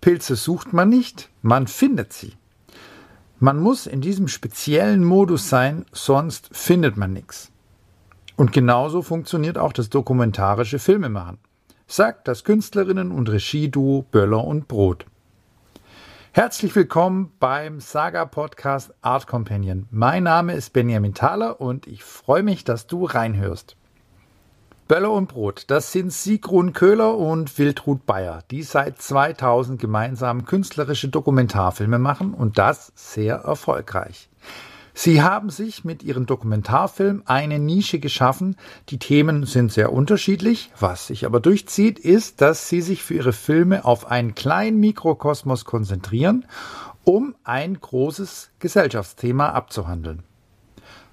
Pilze sucht man nicht, man findet sie. Man muss in diesem speziellen Modus sein, sonst findet man nichts. Und genauso funktioniert auch das dokumentarische Filmemachen, sagt das Künstlerinnen- und Regieduo Böller und Brot. Herzlich willkommen beim Saga-Podcast Art Companion. Mein Name ist Benjamin Thaler und ich freue mich, dass du reinhörst. Böller und Brot, das sind Sigrun Köhler und Wildrud Bayer, die seit 2000 gemeinsam künstlerische Dokumentarfilme machen und das sehr erfolgreich. Sie haben sich mit ihrem Dokumentarfilm eine Nische geschaffen. Die Themen sind sehr unterschiedlich. Was sich aber durchzieht, ist, dass sie sich für ihre Filme auf einen kleinen Mikrokosmos konzentrieren, um ein großes Gesellschaftsthema abzuhandeln.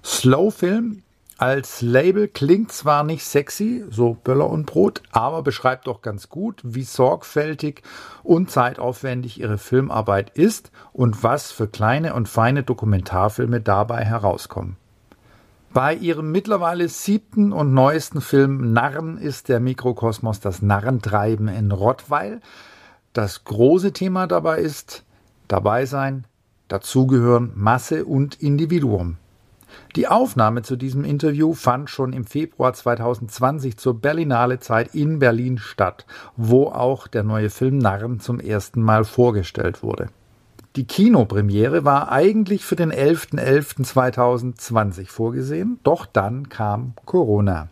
Slow Film als Label klingt zwar nicht sexy, so Böller und Brot, aber beschreibt doch ganz gut, wie sorgfältig und zeitaufwendig ihre Filmarbeit ist und was für kleine und feine Dokumentarfilme dabei herauskommen. Bei ihrem mittlerweile siebten und neuesten Film Narren ist der Mikrokosmos das Narrentreiben in Rottweil. Das große Thema dabei ist dabei sein, dazugehören Masse und Individuum. Die Aufnahme zu diesem Interview fand schon im Februar 2020 zur Berlinale Zeit in Berlin statt, wo auch der neue Film Narren zum ersten Mal vorgestellt wurde. Die Kinopremiere war eigentlich für den 11.11.2020 vorgesehen, doch dann kam Corona.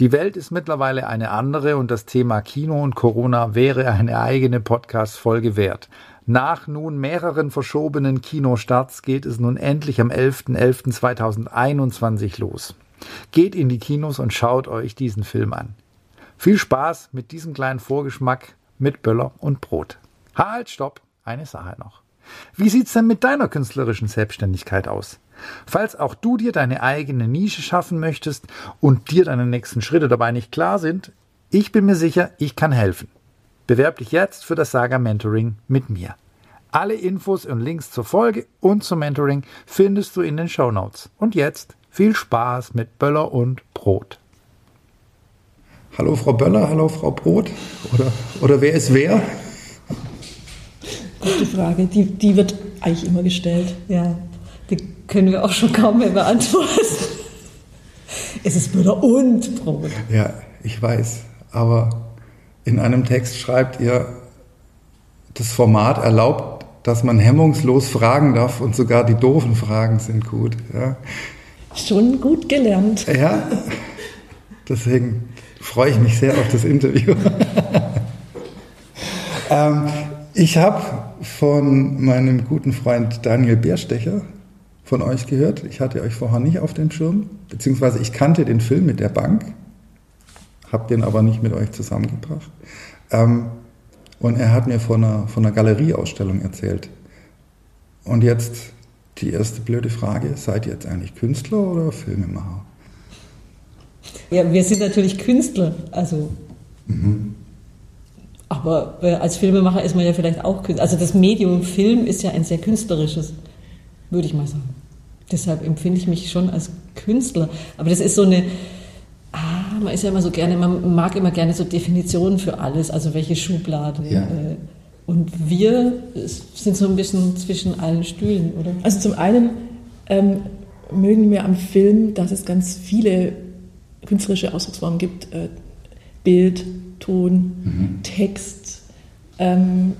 Die Welt ist mittlerweile eine andere und das Thema Kino und Corona wäre eine eigene Podcast-Folge wert. Nach nun mehreren verschobenen Kinostarts geht es nun endlich am 11.11.2021 los. Geht in die Kinos und schaut euch diesen Film an. Viel Spaß mit diesem kleinen Vorgeschmack mit Böller und Brot. Halt, stopp, eine Sache noch. Wie sieht's denn mit deiner künstlerischen Selbstständigkeit aus? Falls auch du dir deine eigene Nische schaffen möchtest und dir deine nächsten Schritte dabei nicht klar sind, ich bin mir sicher, ich kann helfen. Bewerb dich jetzt für das Saga Mentoring mit mir. Alle Infos und Links zur Folge und zum Mentoring findest du in den Show Notes. Und jetzt viel Spaß mit Böller und Brot. Hallo Frau Böller, hallo Frau Brot. Oder, oder wer ist wer? Gute Frage. Die, die wird eigentlich immer gestellt. Ja, die können wir auch schon kaum mehr beantworten. Es ist Böller und Brot. Ja, ich weiß. Aber in einem Text schreibt ihr, das Format erlaubt, dass man hemmungslos fragen darf und sogar die doofen Fragen sind gut. Ja. Schon gut gelernt. Ja, deswegen freue ich mich sehr auf das Interview. ähm, ich habe von meinem guten Freund Daniel Bärstecher von euch gehört. Ich hatte euch vorher nicht auf dem Schirm, beziehungsweise ich kannte den Film mit der Bank habe den aber nicht mit euch zusammengebracht. Ähm, und er hat mir von einer, von einer Galerieausstellung erzählt. Und jetzt die erste blöde Frage, seid ihr jetzt eigentlich Künstler oder Filmemacher? Ja, wir sind natürlich Künstler, also. Mhm. Aber äh, als Filmemacher ist man ja vielleicht auch Künstler. Also das Medium Film ist ja ein sehr künstlerisches, würde ich mal sagen. Deshalb empfinde ich mich schon als Künstler. Aber das ist so eine, man ist ja immer so gerne, man mag immer gerne so Definitionen für alles, also welche Schubladen. Ja. Äh, und wir sind so ein bisschen zwischen allen Stühlen, oder? Also zum einen ähm, mögen wir am Film, dass es ganz viele künstlerische Ausdrucksformen gibt. Äh, Bild, Ton, mhm. Text. Ähm,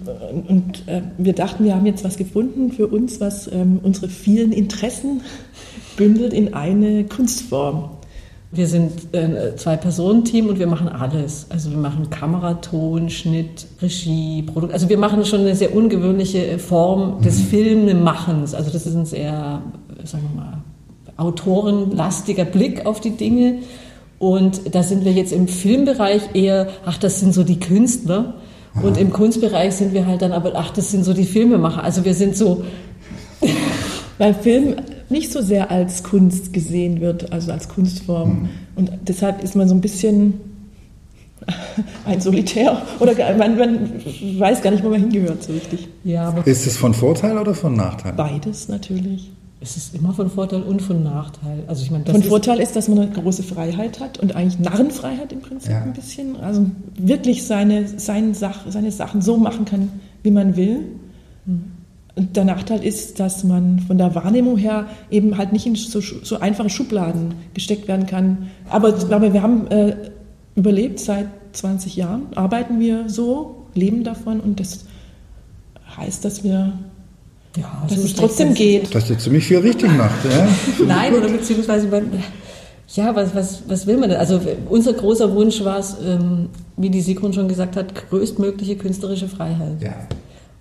und äh, wir dachten, wir haben jetzt was gefunden für uns, was ähm, unsere vielen Interessen bündelt in eine Kunstform. Wir sind ein äh, Zwei-Personen-Team und wir machen alles. Also wir machen Kameraton, Schnitt, Regie, Produkt. Also wir machen schon eine sehr ungewöhnliche Form des mhm. Filmemachens. Also das ist ein sehr, sagen wir mal, autorenlastiger Blick auf die Dinge. Und da sind wir jetzt im Filmbereich eher, ach, das sind so die Künstler. Und im Kunstbereich sind wir halt dann aber, ach, das sind so die Filmemacher. Also wir sind so. Beim Film nicht so sehr als Kunst gesehen wird, also als Kunstform. Mhm. Und deshalb ist man so ein bisschen ein Solitär oder man, man, weiß gar nicht, wo man hingehört so richtig. Ja, ist es von Vorteil oder von Nachteil? Beides natürlich. Es ist immer von Vorteil und von Nachteil. Also ich meine, von Vorteil ist, dass man eine große Freiheit hat und eigentlich Narrenfreiheit im Prinzip ja. ein bisschen. Also wirklich seine, seine, Sach, seine Sachen so machen kann, wie man will. Und der Nachteil ist, dass man von der Wahrnehmung her eben halt nicht in so, so einfache Schubladen gesteckt werden kann. Aber, aber wir haben äh, überlebt seit 20 Jahren, arbeiten wir so, leben davon und das heißt, dass wir Ja, dass so es trotzdem ist es geht. Dass ihr ziemlich viel richtig macht. Ja? Nein, oder beziehungsweise beim, ja, was, was, was will man denn? Also unser großer Wunsch war es, ähm, wie die Sigrun schon gesagt hat, größtmögliche künstlerische Freiheit. ja.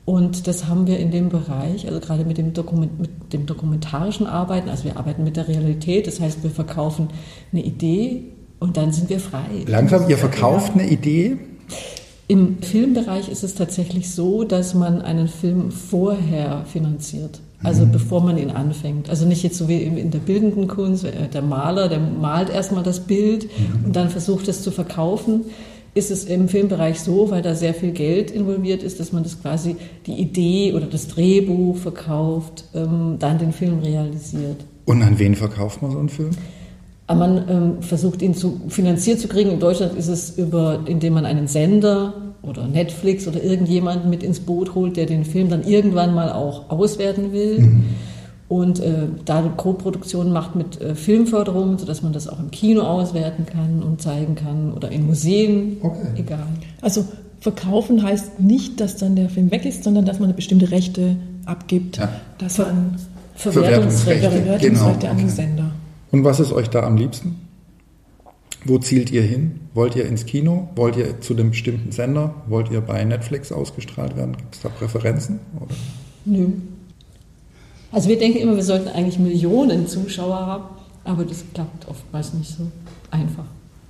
Und das haben wir in dem Bereich, also gerade mit dem, Dokument, mit dem dokumentarischen Arbeiten, also wir arbeiten mit der Realität, das heißt, wir verkaufen eine Idee und dann sind wir frei. Langsam, ihr verkauft eine Idee. Im Filmbereich ist es tatsächlich so, dass man einen Film vorher finanziert. Also bevor man ihn anfängt. Also nicht jetzt so wie in der bildenden Kunst, äh, der Maler, der malt erstmal das Bild und dann versucht es zu verkaufen. Ist es im Filmbereich so, weil da sehr viel Geld involviert ist, dass man das quasi die Idee oder das Drehbuch verkauft, ähm, dann den Film realisiert. Und an wen verkauft man so einen Film? Aber man ähm, versucht ihn zu finanziert zu kriegen. In Deutschland ist es über, indem man einen Sender oder Netflix oder irgendjemanden mit ins Boot holt, der den Film dann irgendwann mal auch auswerten will. Und äh, da eine Co-Produktion macht mit äh, Filmförderung, sodass man das auch im Kino auswerten kann und zeigen kann oder in Museen, Okay. egal. Also verkaufen heißt nicht, dass dann der Film weg ist, sondern dass man bestimmte Rechte abgibt, Ja. dass man Verwertungsrechte. Verwertungsrechte Genau, an den okay. Sender. Und was ist euch da am liebsten? Wo zielt ihr hin? Wollt ihr ins Kino? Wollt ihr zu einem bestimmten Sender? Wollt ihr bei Netflix ausgestrahlt werden? Gibt es da Präferenzen? Oder? Nö. Also wir denken immer, wir sollten eigentlich Millionen Zuschauer haben, aber das klappt oftmals nicht so einfach.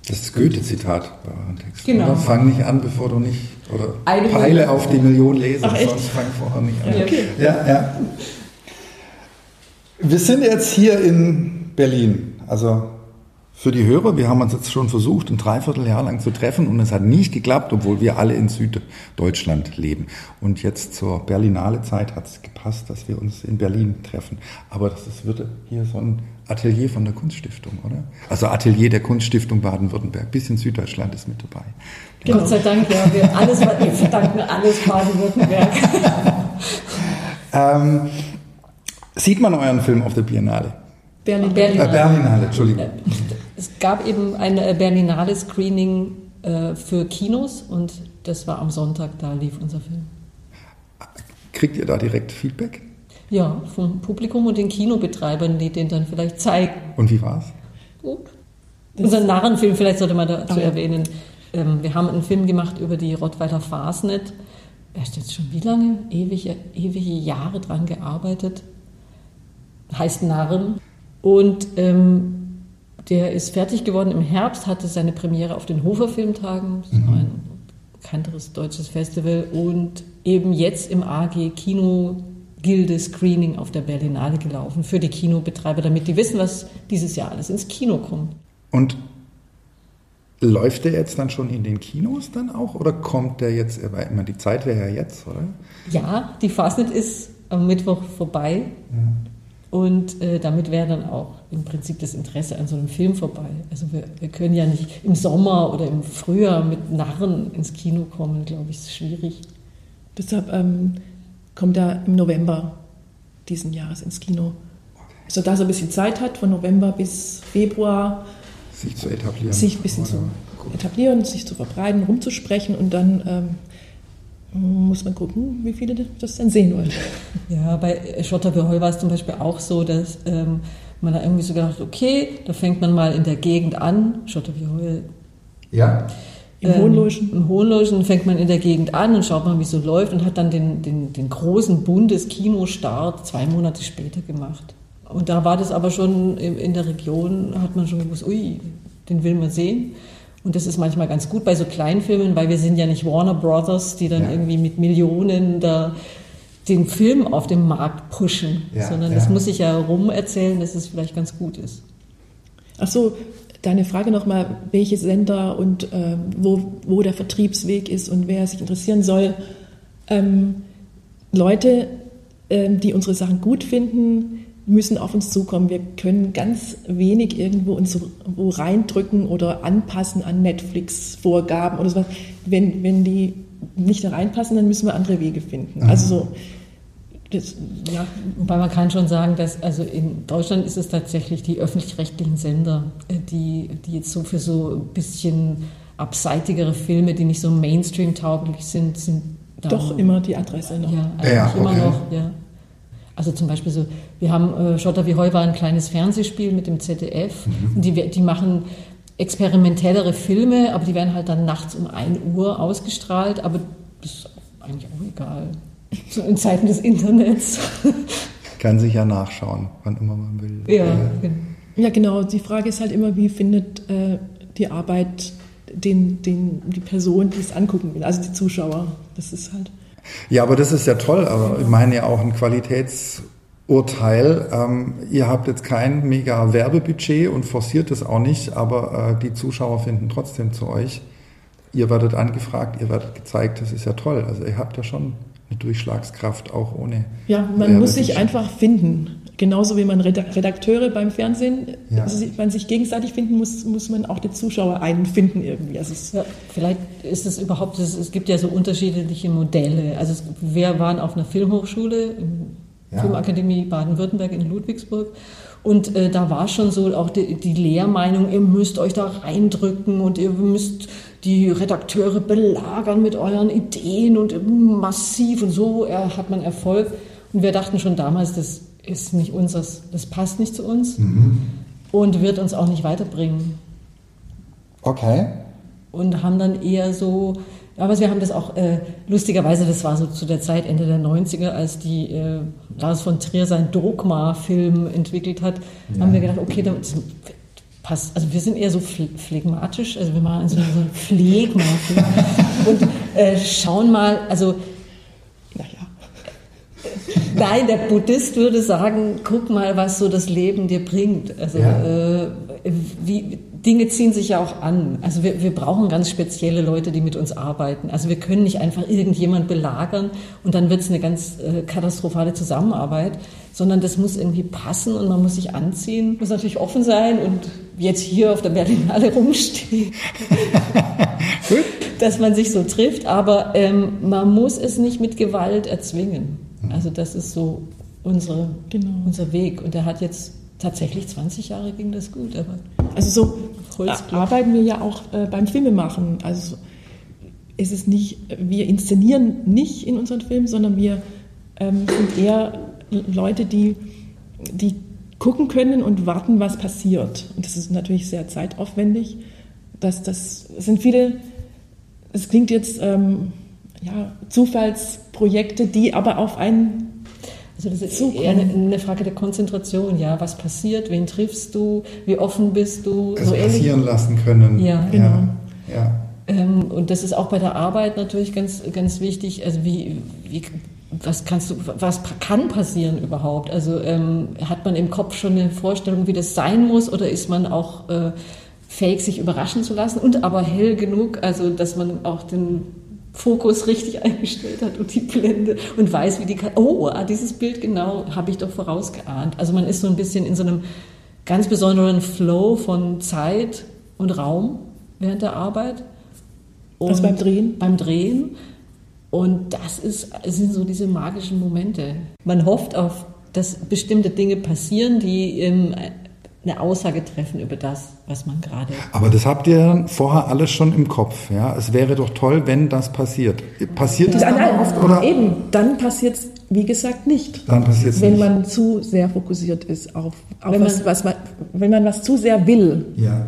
Das ist Goethe-Zitat bei euren Texten. Genau. Oder? Fang nicht an, bevor du nicht, oder Eine peile Million. auf die Million Leser, Ach, sonst fang vorher nicht an. Ja, okay. Ja, ja. Wir sind jetzt hier in Berlin. Also für die Hörer, wir haben uns jetzt schon versucht, ein Dreivierteljahr lang zu treffen und es hat nicht geklappt, obwohl wir alle in Süddeutschland leben. Und jetzt zur Berlinale Zeit hat es gepasst, dass wir uns in Berlin treffen. Aber das ist, wird hier so ein Atelier von der Kunststiftung, oder? Also Atelier der Kunststiftung Baden-Württemberg. Bisschen Süddeutschland ist mit dabei. Gott sei Dank, ja, wir, alles, wir verdanken alles Baden-Württemberg. Ähm, sieht man euren Film auf der Biennale? Berlin. Berlin. Äh, Berlinale, Entschuldigung. Es gab eben ein äh, Berlinale Screening äh, für Kinos und das war am Sonntag, da lief unser Film. Kriegt ihr da direkt Feedback? Ja, vom Publikum und den Kinobetreibern, die den dann vielleicht zeigen. Und wie war's? Gut. Unseren Narrenfilm, vielleicht sollte man dazu Ah, ja. erwähnen. Ähm, wir haben einen Film gemacht über die Rottweiler Fasnet. Er ist jetzt schon wie lange? Ewige, ewige Jahre dran gearbeitet. Heißt Narren. Und ähm, der ist fertig geworden im Herbst, hatte seine Premiere auf den Hofer Filmtagen. Das war ein bekannteres deutsches Festival. Und eben jetzt im AG Kino Gilde Screening auf der Berlinale gelaufen für die Kinobetreiber, damit die wissen, was dieses Jahr alles ins Kino kommt. Und läuft der jetzt dann schon in den Kinos dann auch oder kommt der jetzt, aber immer die Zeit wäre ja jetzt, oder? Ja, die Fastnet ist am Mittwoch vorbei und äh, damit wäre dann auch im Prinzip das Interesse an so einem Film vorbei. Also wir, wir können ja nicht im Sommer oder im Frühjahr mit Narren ins Kino kommen, glaube ich, ist schwierig. Deshalb ähm, kommt er im November diesen Jahres ins Kino. Sodass er ein bisschen Zeit hat, von November bis Februar, Sich zu etablieren. sich ein bisschen zu etablieren, sich zu verbreiten, rumzusprechen und dann ähm, muss man gucken, wie viele das dann sehen wollen. Ja, bei Schotterbeheul war es zum Beispiel auch so, dass ähm, man da irgendwie so gedacht hat, okay, da fängt man mal in der Gegend an. Schotterbeheul Ja. Im Hohenloischen. Im Hohenloischen fängt man in der Gegend an und schaut mal, wie es so läuft und hat dann den, den, den großen Bundeskinostart zwei Monate später gemacht. Und da war das aber schon in in der Region, hat man schon gewusst, ui, den will man sehen. Und das ist manchmal ganz gut bei so kleinen Filmen, weil wir sind ja nicht Warner Brothers, die dann Ja. irgendwie mit Millionen da den Film auf den Markt pushen, Ja, sondern ja. das muss ich ja rum erzählen, dass es vielleicht ganz gut ist. Ach so, deine Frage nochmal, welche Sender und ähm, wo, wo der Vertriebsweg ist und wer sich interessieren soll. Ähm, Leute, ähm, die unsere Sachen gut finden, müssen auf uns zukommen. Wir können ganz wenig irgendwo uns so wo reindrücken oder anpassen an Netflix-Vorgaben oder sowas. Wenn, wenn die nicht da reinpassen, dann müssen wir andere Wege finden. Also so, das, ja. Wobei man kann schon sagen, dass also in Deutschland ist es tatsächlich die öffentlich-rechtlichen Sender, äh, die, die jetzt so für so ein bisschen abseitigere Filme, die nicht so Mainstream-tauglich sind, sind doch immer die Adresse noch. Ja, eigentlich ja, okay. immer noch, ja. Also zum Beispiel so, wir haben äh, Schotter wie Heu war ein kleines Fernsehspiel mit dem ZDF mhm. und die, die machen experimentellere Filme, aber die werden halt dann nachts um 1 Uhr ausgestrahlt, aber das ist eigentlich auch egal. So in Zeiten des Internets. Kann sich ja nachschauen, wann immer man will. Ja, äh. ja genau. Die Frage ist halt immer, wie findet äh, die Arbeit den, den, die Person, die es angucken will, also die Zuschauer. Das ist halt. Ja, aber das ist ja toll, aber ich meine ja auch ein Qualitätsurteil. Ähm, ihr habt jetzt kein mega Werbebudget und forciert es auch nicht, aber äh, die Zuschauer finden trotzdem zu euch. Ihr werdet angefragt, ihr werdet gezeigt, das ist ja toll. Also ihr habt ja schon eine Durchschlagskraft auch ohne. Ja, man muss sich einfach finden. Genauso wie man Redakteure beim Fernsehen, ja. also man sich gegenseitig finden muss, muss man auch die Zuschauer einen finden irgendwie. Also ja, vielleicht ist es überhaupt, es gibt ja so unterschiedliche Modelle. Also es, wir waren auf einer Filmhochschule, ja. Filmakademie Baden-Württemberg in Ludwigsburg. Und äh, da war schon so auch die, die Lehrmeinung, ihr müsst euch da reindrücken und ihr müsst die Redakteure belagern mit euren Ideen und massiv und so hat man Erfolg. Und wir dachten schon damals, das ist nicht unseres, das passt nicht zu uns mhm. und wird uns auch nicht weiterbringen. Okay. Und haben dann eher so, aber wir haben das auch, äh, lustigerweise, das war so zu der Zeit, Ende der 90er, als die äh, Lars von Trier seinen Dogma-Film entwickelt hat, ja. haben wir gedacht, okay, das passt, also wir sind eher so phlegmatisch, also wir machen so, so einen Phlegma-Film und äh, schauen mal, also Nein, der Buddhist würde sagen, guck mal, was so das Leben dir bringt. Also ja. äh, wie, Dinge ziehen sich ja auch an. Also wir, wir brauchen ganz spezielle Leute, die mit uns arbeiten. Also wir können nicht einfach irgendjemand belagern und dann wird es eine ganz äh, katastrophale Zusammenarbeit, sondern das muss irgendwie passen und man muss sich anziehen, muss natürlich offen sein und jetzt hier auf der Berlinale rumstehen. dass man sich so trifft, aber ähm, man muss es nicht mit Gewalt erzwingen. Mhm. Also das ist so unsere, genau. unser Weg. Und der hat jetzt tatsächlich 20 Jahre ging das gut. Aber also so arbeiten wir ja auch äh, beim Filmemachen. Also ist es nicht, wir inszenieren nicht in unseren Filmen, sondern wir ähm, sind eher Leute, die, die gucken können und warten, was passiert. Und das ist natürlich sehr zeitaufwendig. Das, das sind viele, es klingt jetzt ähm, ja, Zufallsprojekte, die aber auf einen also das ist eher eine, eine, Frage der Konzentration, ja. Was passiert, wen triffst du, wie offen bist du? Es so passieren lassen können. Ja, genau. Ja. ja. Ähm, und das ist auch bei der Arbeit natürlich ganz, ganz wichtig. Also wie, wie was kannst du, was kann passieren überhaupt? Also ähm, hat man im Kopf schon eine Vorstellung, wie das sein muss, oder ist man auch äh, fähig, sich überraschen zu lassen und aber hell genug, also dass man auch den Fokus richtig eingestellt hat und die Blende und weiß, wie die. Oh, ah, dieses Bild genau habe ich doch vorausgeahnt. Also man ist so ein bisschen in so einem ganz besonderen Flow von Zeit und Raum während der Arbeit. Und also beim Drehen? Beim Drehen. Und das ist, sind so diese magischen Momente. Man hofft auf, dass bestimmte Dinge passieren, die im eine Aussage treffen über das, was man gerade. Aber das habt ihr vorher alles schon im Kopf, ja? Es wäre doch toll, wenn das passiert. Passiert es dann nein, oft, oder? Eben, dann passiert es, wie gesagt, nicht. Dann passiert es Wenn nicht. man zu sehr fokussiert ist auf, auf wenn was, man, was man, wenn man was zu sehr will, ja.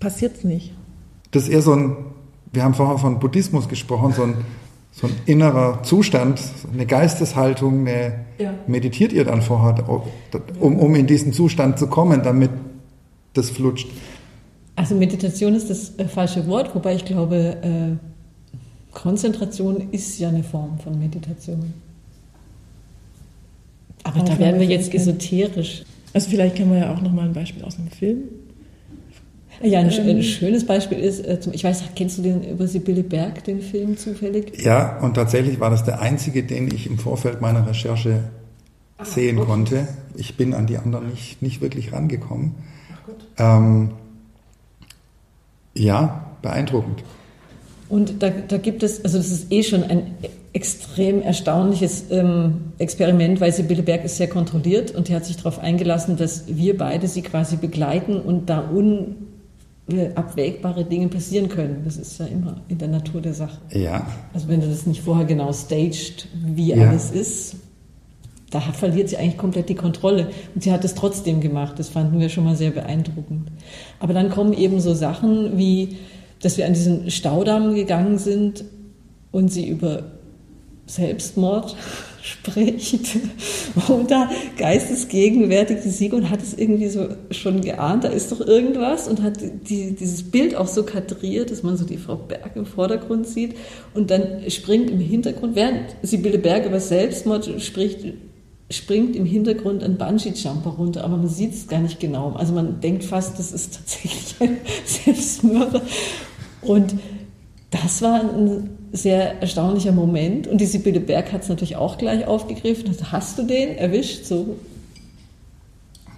passiert es nicht. Das ist eher so ein, wir haben vorher von Buddhismus gesprochen, so ein so ein innerer Zustand, eine Geisteshaltung, eine, ja. meditiert ihr dann vorher, um, um in diesen Zustand zu kommen, damit das flutscht? Also Meditation ist das äh, falsche Wort, wobei ich glaube, äh, Konzentration ist ja eine Form von Meditation. Aber da werden wir jetzt esoterisch. Also vielleicht können wir ja auch nochmal ein Beispiel aus einem Film ja, ein, ähm, ein schönes Beispiel ist, äh, ich weiß, kennst du den über Sibylle Berg, den Film zufällig? Ja, und tatsächlich war das der einzige, den ich im Vorfeld meiner Recherche ah, sehen okay. konnte. Ich bin an die anderen nicht, nicht wirklich rangekommen. Ähm, ja, beeindruckend. Und da, da gibt es, also das ist eh schon ein extrem erstaunliches ähm, Experiment, weil Sibylle Berg ist sehr kontrolliert und die hat sich darauf eingelassen, dass wir beide sie quasi begleiten und da unabwägbare Dinge passieren können. Das ist ja immer in der Natur der Sache. Ja. Also wenn du das nicht vorher genau staged, wie Ja. alles ist, da verliert sie eigentlich komplett die Kontrolle. Und sie hat es trotzdem gemacht. Das fanden wir schon mal sehr beeindruckend. Aber dann kommen eben so Sachen wie, dass wir an diesen Staudamm gegangen sind und sie über Selbstmord spricht. Und da geistesgegenwärtig die Sigon hat es irgendwie so schon geahnt, da ist doch irgendwas und hat die, dieses Bild auch so kadriert, dass man so die Frau Berg im Vordergrund sieht und dann springt im Hintergrund, während Sibylle Berg über Selbstmord spricht, springt im Hintergrund ein Bungee-Jumper runter, aber man sieht es gar nicht genau. Also man denkt fast, das ist tatsächlich ein Selbstmörder. Und das war ein sehr erstaunlicher Moment. Und die Sibylle Berg hat es natürlich auch gleich aufgegriffen. Also, Hast du den erwischt? So,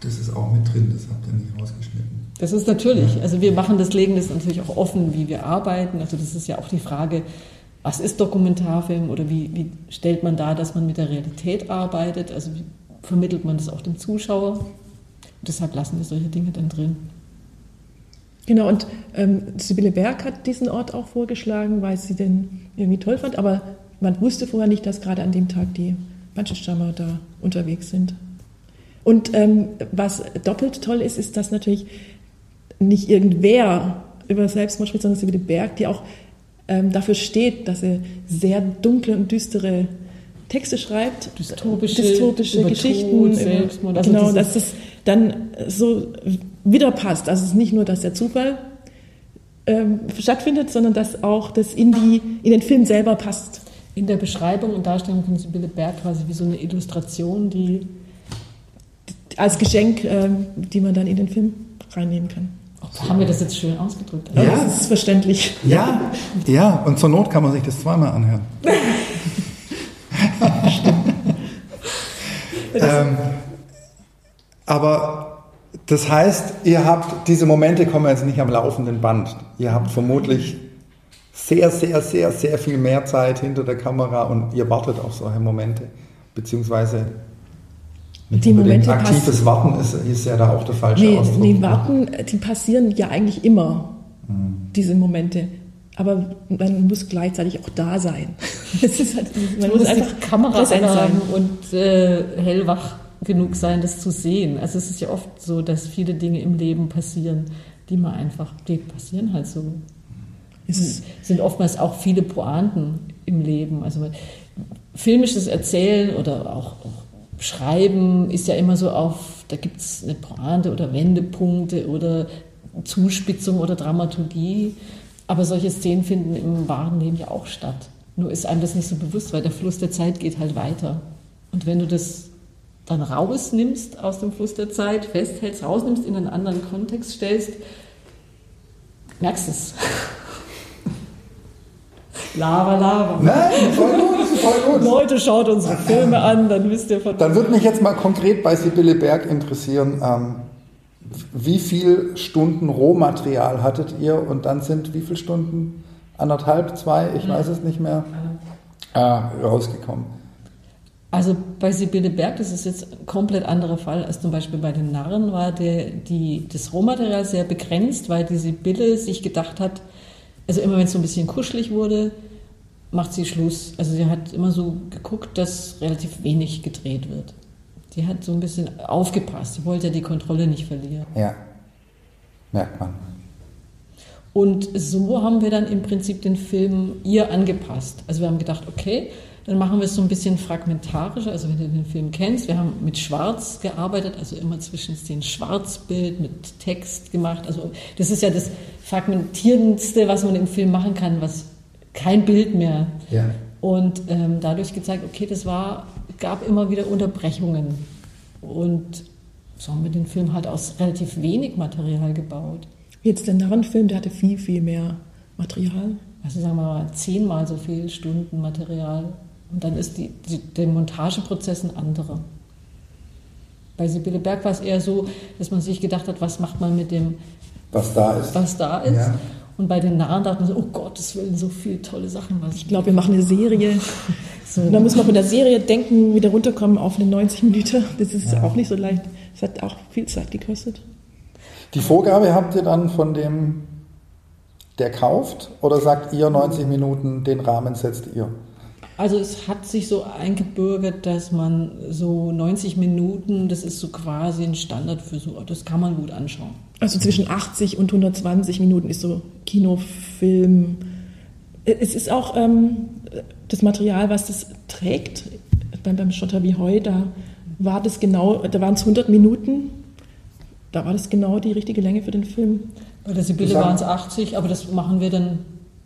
Das ist auch mit drin, das habt ihr nicht rausgeschnitten. das ist natürlich, also wir machen das, legen das natürlich auch offen, wie wir arbeiten. Also das ist ja auch die Frage, was ist Dokumentarfilm oder wie, wie stellt man dar, dass man mit der Realität arbeitet? Also wie vermittelt man das auch dem Zuschauer? Und deshalb lassen wir solche Dinge dann drin. Genau, und ähm, Sibylle Berg hat diesen Ort auch vorgeschlagen, weil sie den irgendwie toll fand, aber man wusste vorher nicht, dass gerade an dem Tag die Bungee-Jumper da unterwegs sind. Und ähm, was doppelt toll ist, ist, dass natürlich nicht irgendwer über Selbstmord spricht, sondern Sibylle Berg, die auch ähm, dafür steht, dass sie sehr dunkle und düstere Texte schreibt, Dystopische, dystopische Geschichten, Tod, Selbstmord, also genau, dass das dann so wieder passt. Also es ist nicht nur, dass der Zufall ähm, stattfindet, sondern dass auch das in, die, in den Film selber passt. In der Beschreibung und Darstellung von Sibylle Berg quasi wie so eine Illustration, die Als Geschenk, ähm, die man dann in den Film reinnehmen kann. oh, haben wir das jetzt schön ausgedrückt. Ja. Das ist verständlich. Ja, ja, und zur Not kann man sich das zweimal anhören. ähm, aber das heißt, ihr habt, diese Momente kommen jetzt nicht am laufenden Band. Ihr habt vermutlich sehr, sehr, sehr, sehr viel mehr Zeit hinter der Kamera und ihr wartet auf solche Momente. Beziehungsweise nicht Die Momente aktives passen- Warten ist, ist ja da auch der falsche Nee, Ausdruck. nee, warten, die passieren ja eigentlich immer, diese Momente. Aber man muss gleichzeitig auch da sein. Es ist halt, man muss einfach die Kamera sein. und äh, hellwach genug sein, das zu sehen. Also es ist ja oft so, dass viele Dinge im Leben passieren, die man einfach, die passieren halt so. Es Es sind oftmals auch viele Pointen im Leben. Also filmisches Erzählen oder auch, auch Schreiben ist ja immer so auf, da gibt es eine Pointe oder Wendepunkte oder Zuspitzung oder Dramaturgie. Aber solche Szenen finden im wahren Leben ja auch statt. Nur ist einem das nicht so bewusst, weil der Fluss der Zeit geht halt weiter. Und wenn du das dann rausnimmst aus dem Fluss der Zeit, festhältst, rausnimmst, in einen anderen Kontext stellst, merkst du es. Lava, Lava. Nein, voll gut, voll gut. Leute, schaut unsere Filme an, dann wisst ihr von. Dann würde mich jetzt mal konkret bei Sibylle Berg interessieren, ähm, wie viel Stunden Rohmaterial hattet ihr und dann sind wie viele Stunden? Anderthalb, zwei, ich weiß es nicht mehr, äh, rausgekommen. Also bei Sibylle Berg, das ist jetzt ein komplett anderer Fall als zum Beispiel bei den Narren, war der, die, das Rohmaterial sehr begrenzt, weil die Sibylle sich gedacht hat, also immer wenn es so ein bisschen kuschelig wurde, macht sie Schluss. Also sie hat immer so geguckt, dass relativ wenig gedreht wird. Sie hat so ein bisschen aufgepasst. Sie wollte ja die Kontrolle nicht verlieren. Ja, merkt man. Und so haben wir dann im Prinzip den Film ihr angepasst. Also wir haben gedacht, okay, dann machen wir es so ein bisschen fragmentarischer. Also wenn du den Film kennst, wir haben mit Schwarz gearbeitet, also immer zwischen den Schwarzbild mit Text gemacht. Also das ist ja das fragmentierendste, was man im Film machen kann, was kein Bild mehr. Ja. Und ähm, dadurch gezeigt, okay, das war, gab immer wieder Unterbrechungen. Und so haben wir den Film halt aus relativ wenig Material gebaut. jetzt der Narrenfilm, der hatte viel, viel mehr Material. also sagen wir mal zehnmal so viel Stunden Material. Und dann ist die, die, der Montageprozess ein anderer. Bei Sibylle Berg war es eher so, dass man sich gedacht hat, was macht man mit dem, Was da ist. was da ist. Ja. Und bei den Narren dachte man so, oh Gott, es will so viele tolle Sachen. Was Ich glaube, wir machen eine Serie. So. Und dann müssen wir mit der Serie denken, wieder runterkommen auf eine 90 Minuten. Das ist auch nicht so leicht. Das hat auch viel Zeit gekostet. Die Vorgabe habt ihr dann von dem, der kauft, oder sagt ihr 90 Minuten, den Rahmen setzt ihr? Also es hat sich so eingebürgert, dass man so 90 Minuten, das ist so quasi ein Standard für so, das kann man gut anschauen. Also zwischen 80 und 120 Minuten ist so Kinofilm. Es ist auch ähm, das Material, was das trägt. Beim, beim Schotter wie Heu, da war das genau, da waren es 100 Minuten. Da war das genau die richtige Länge für den Film. Bei der Sibylle waren es 80, aber das machen wir dann,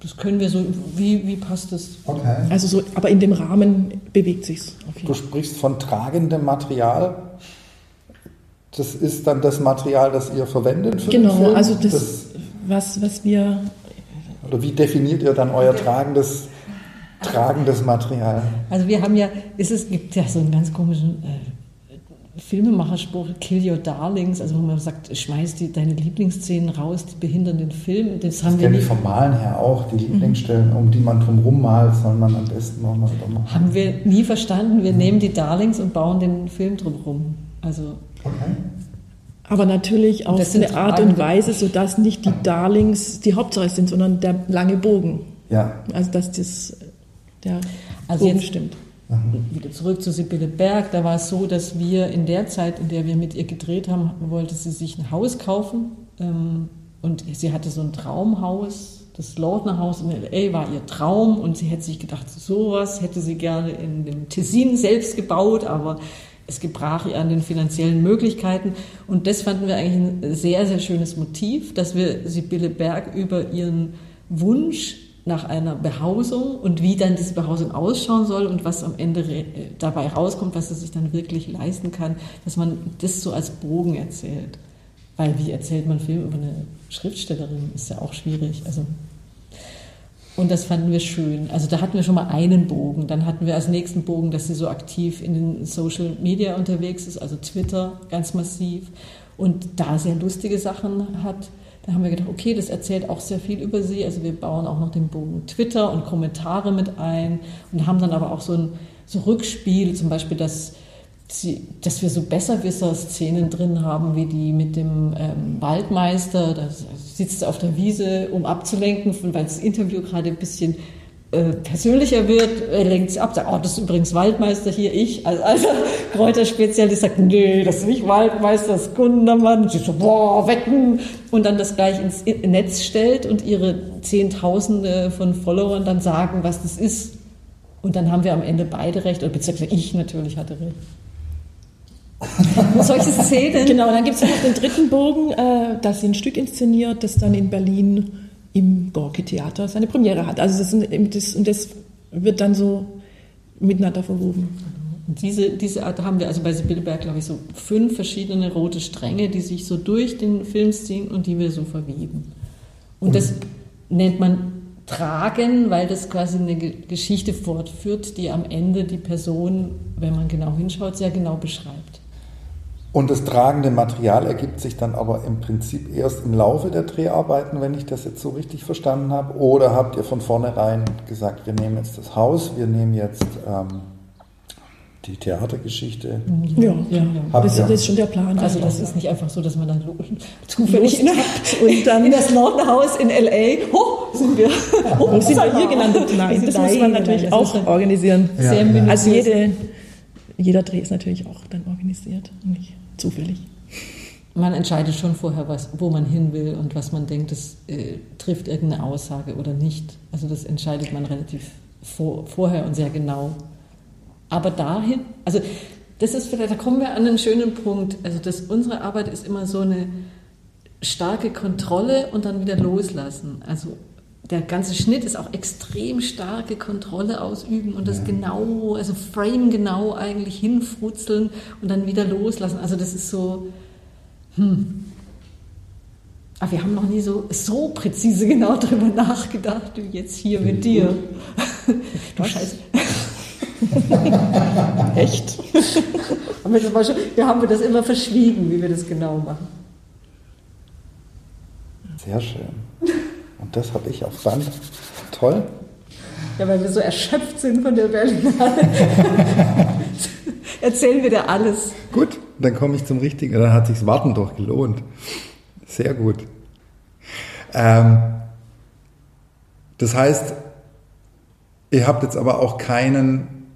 das können wir so, wie, wie passt das? Okay. Also so, aber in dem Rahmen bewegt sich's auf jeden Du sprichst von tragendem Material. Das ist dann das Material, das ihr verwendet für den Genau, Film? also das, was, was wir Oder wie definiert ihr dann euer tragendes, tragendes Material? Also wir haben ja, es ist, gibt ja so einen ganz komischen äh, Filmemacherspruch, kill your darlings, also wo man sagt, schmeiß die, deine Lieblingsszenen raus, die behindern den Film. Das haben Das wir kenne nie, ich vom Malen her auch. Die Lieblingsstellen, um die man drum malt, soll man am besten nochmal machen. haben wir nie verstanden. Wir nehmen die Darlings und bauen den Film drumherum. Also Okay. Aber natürlich auf eine Art und Weise, sodass nicht die Darlings die Hauptsache sind, sondern der lange Bogen. Ja. Also dass das der Also Bogen jetzt- stimmt. Wieder zurück zu Sibylle Berg. Da war es so, dass wir in der Zeit, in der wir mit ihr gedreht haben, wollte sie sich ein Haus kaufen. Ähm, und sie hatte so ein Traumhaus. Das Lautner-Haus in L.A. war ihr Traum und sie hätte sich gedacht, sowas hätte sie gerne in dem Tessin selbst gebaut, aber es gebrach ihr an den finanziellen Möglichkeiten. Und das fanden wir eigentlich ein sehr, sehr schönes Motiv, dass wir Sibylle Berg über ihren Wunsch nach einer Behausung und wie dann diese Behausung ausschauen soll und was am Ende re- dabei rauskommt, was sie sich dann wirklich leisten kann, dass man das so als Bogen erzählt. Weil wie erzählt man Film über eine Schriftstellerin? Ist ja auch schwierig. Also und das fanden wir schön. Also da hatten wir schon mal einen Bogen. Dann hatten wir als nächsten Bogen, dass sie so aktiv in den Social Media unterwegs ist, also Twitter ganz massiv. Und da sehr lustige Sachen hat, da haben wir gedacht, okay, das erzählt auch sehr viel über sie. Also wir bauen auch noch den Bogen Twitter und Kommentare mit ein und haben dann aber auch so ein so Rückspiel, zum Beispiel, dass sie, dass wir so Besserwisser-Szenen drin haben, wie die mit dem ähm, Waldmeister, da sitzt er auf der Wiese, um abzulenken, weil das Interview gerade ein bisschen persönlicher wird, er lenkt sie ab, sagt, oh, das ist übrigens Waldmeister hier, ich, als alter Kräuterspezialist, sagt, nee, das ist nicht Waldmeister, das ist Gundermann, und sie so, boah, wetten, und dann das gleich ins Netz stellt und ihre Zehntausende von Followern dann sagen, was das ist. Und dann haben wir am Ende beide recht, oder beziehungsweise ich natürlich hatte recht. Solche Szenen. Genau, dann gibt es noch den dritten Bogen, äh, dass sie ein Stück inszeniert, das dann in Berlin im Gorki-Theater seine Premiere hat. Also das, das, und das wird dann so miteinander verwoben. Und Diese, diese Art haben wir also bei Sibylle Berg, glaube ich, so fünf verschiedene rote Stränge, die sich so durch den Film ziehen und die wir so verweben. Und das nennt man Tragen, weil das quasi eine Ge- Geschichte fortführt, die am Ende die Person, wenn man genau hinschaut, sehr genau beschreibt. Und das tragende Material ergibt sich dann aber im Prinzip erst im Laufe der Dreharbeiten, wenn ich das jetzt so richtig verstanden habe. Oder habt ihr von vornherein gesagt, wir nehmen jetzt das Haus, wir nehmen jetzt ähm, die Theatergeschichte. Ja, ja. Habt Das, ihr- das ist schon der Plan. Also das ist nicht einfach so, dass man dann zufällig in, und dann in das Nordhaus in L.A. Ho, sind wir. Ho, Wo sind wir hier gelandet? Nein, das muss man natürlich auch organisieren. Ja, Sehr ja. minutiös. Also jede, jeder Dreh ist natürlich auch dann organisiert nicht zufällig. Man entscheidet schon vorher, was, wo man hin will und was man denkt, das äh, trifft irgendeine Aussage oder nicht. Also das entscheidet man relativ vor, vorher und sehr genau. Aber dahin, also das ist vielleicht, da kommen wir an einen schönen Punkt. Also dass unsere Arbeit ist immer so eine starke Kontrolle und dann wieder loslassen. Also der ganze Schnitt ist auch extrem starke Kontrolle ausüben und das genau, also Frame genau eigentlich hinfrutzeln und dann wieder loslassen. Also das ist so, hm. Aber wir haben noch nie so, so präzise genau darüber nachgedacht, wie jetzt hier mit dir. Du Scheiße. Echt? Haben wir, schon, wir haben das immer verschwiegen, wie wir das genau machen. Sehr schön. Und das habe ich auf Band. Toll. Ja, weil wir so erschöpft sind von der Berlinale. Erzählen wir dir alles. Gut, dann komme ich zum Richtigen. Dann hat sich's Warten doch gelohnt. Sehr gut. Ähm, das heißt, ihr habt jetzt aber auch keinen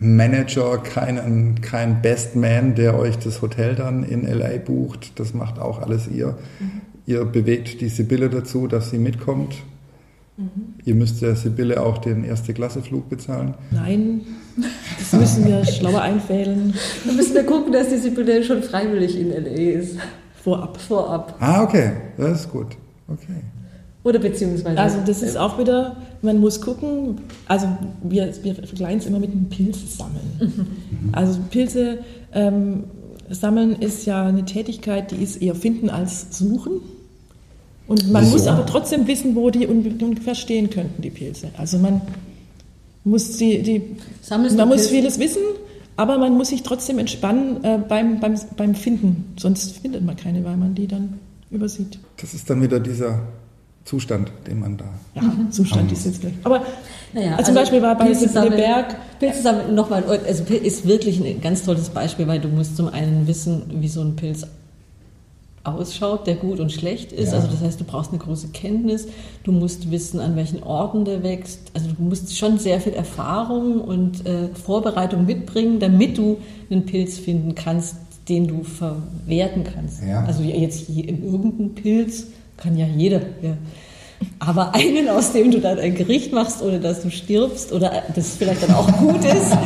Manager, keinen, kein Best Man, der euch das Hotel dann in LA bucht. Das macht auch alles ihr. Mhm. Ihr bewegt die Sibylle dazu, dass sie mitkommt. Mhm. Ihr müsst der Sibylle auch den Erste-Klasse-Flug bezahlen. Nein, das müssen wir schlauer einfällen. Dann müssen wir gucken, dass die Sibylle schon freiwillig in LA ist. Vorab. Vorab. Ah, okay. Das ist gut. Okay. Oder beziehungsweise. Also das ist auch wieder, man muss gucken, also wir, wir vergleichen es immer mit dem Pilzsammeln. Mhm. Also Pilze ähm, sammeln ist ja eine Tätigkeit, die ist eher finden als suchen. Und man Wieso? muss aber trotzdem wissen, wo die ungefähr stehen könnten, die Pilze. Also man muss die, die man muss vieles wissen, aber man muss sich trotzdem entspannen äh, beim, beim, beim Finden. Sonst findet man keine, weil man die dann übersieht. Das ist dann wieder dieser Zustand, den man da. Ja, mhm. Zustand ist jetzt gleich. Aber naja, also zum Beispiel war bei Berg. Pilze nochmal, also ist wirklich ein ganz tolles Beispiel, weil du musst zum einen wissen, wie so ein Pilz ausschaut, der gut und schlecht ist. Ja. Also das heißt, du brauchst eine große Kenntnis, du musst wissen, an welchen Orten der wächst. Also du musst schon sehr viel Erfahrung und äh, Vorbereitung mitbringen, damit du einen Pilz finden kannst, den du verwerten kannst. Ja. Also jetzt in irgendeinen Pilz kann ja jeder. Ja. Aber einen, aus dem du dann ein Gericht machst, ohne dass du stirbst oder das vielleicht dann auch gut ist,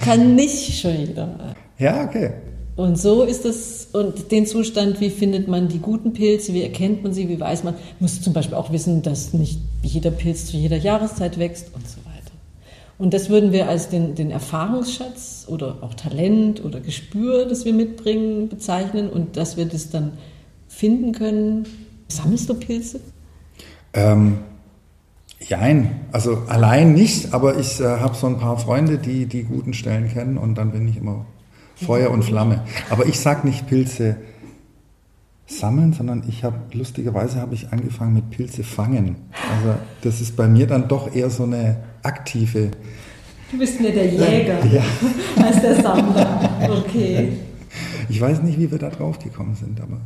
kann nicht schon jeder. Ja, okay. Und so ist es, und den Zustand, wie findet man die guten Pilze, wie erkennt man sie, wie weiß man, muss zum Beispiel auch wissen, dass nicht jeder Pilz zu jeder Jahreszeit wächst und so weiter. Und das würden wir als den, den Erfahrungsschatz oder auch Talent oder Gespür, das wir mitbringen, bezeichnen und dass wir das dann finden können. Sammelst du Pilze? Ähm, Jein, also allein nicht, aber ich äh, habe so ein paar Freunde, die die guten Stellen kennen und dann bin ich immer Feuer und Flamme. Aber ich sage nicht Pilze sammeln, sondern ich habe, lustigerweise habe ich angefangen mit Pilze fangen. Also das ist bei mir dann doch eher so eine aktive. Du bist mir der Jäger ja. als der Sammler. Okay. Ich weiß nicht, wie wir da drauf gekommen sind, aber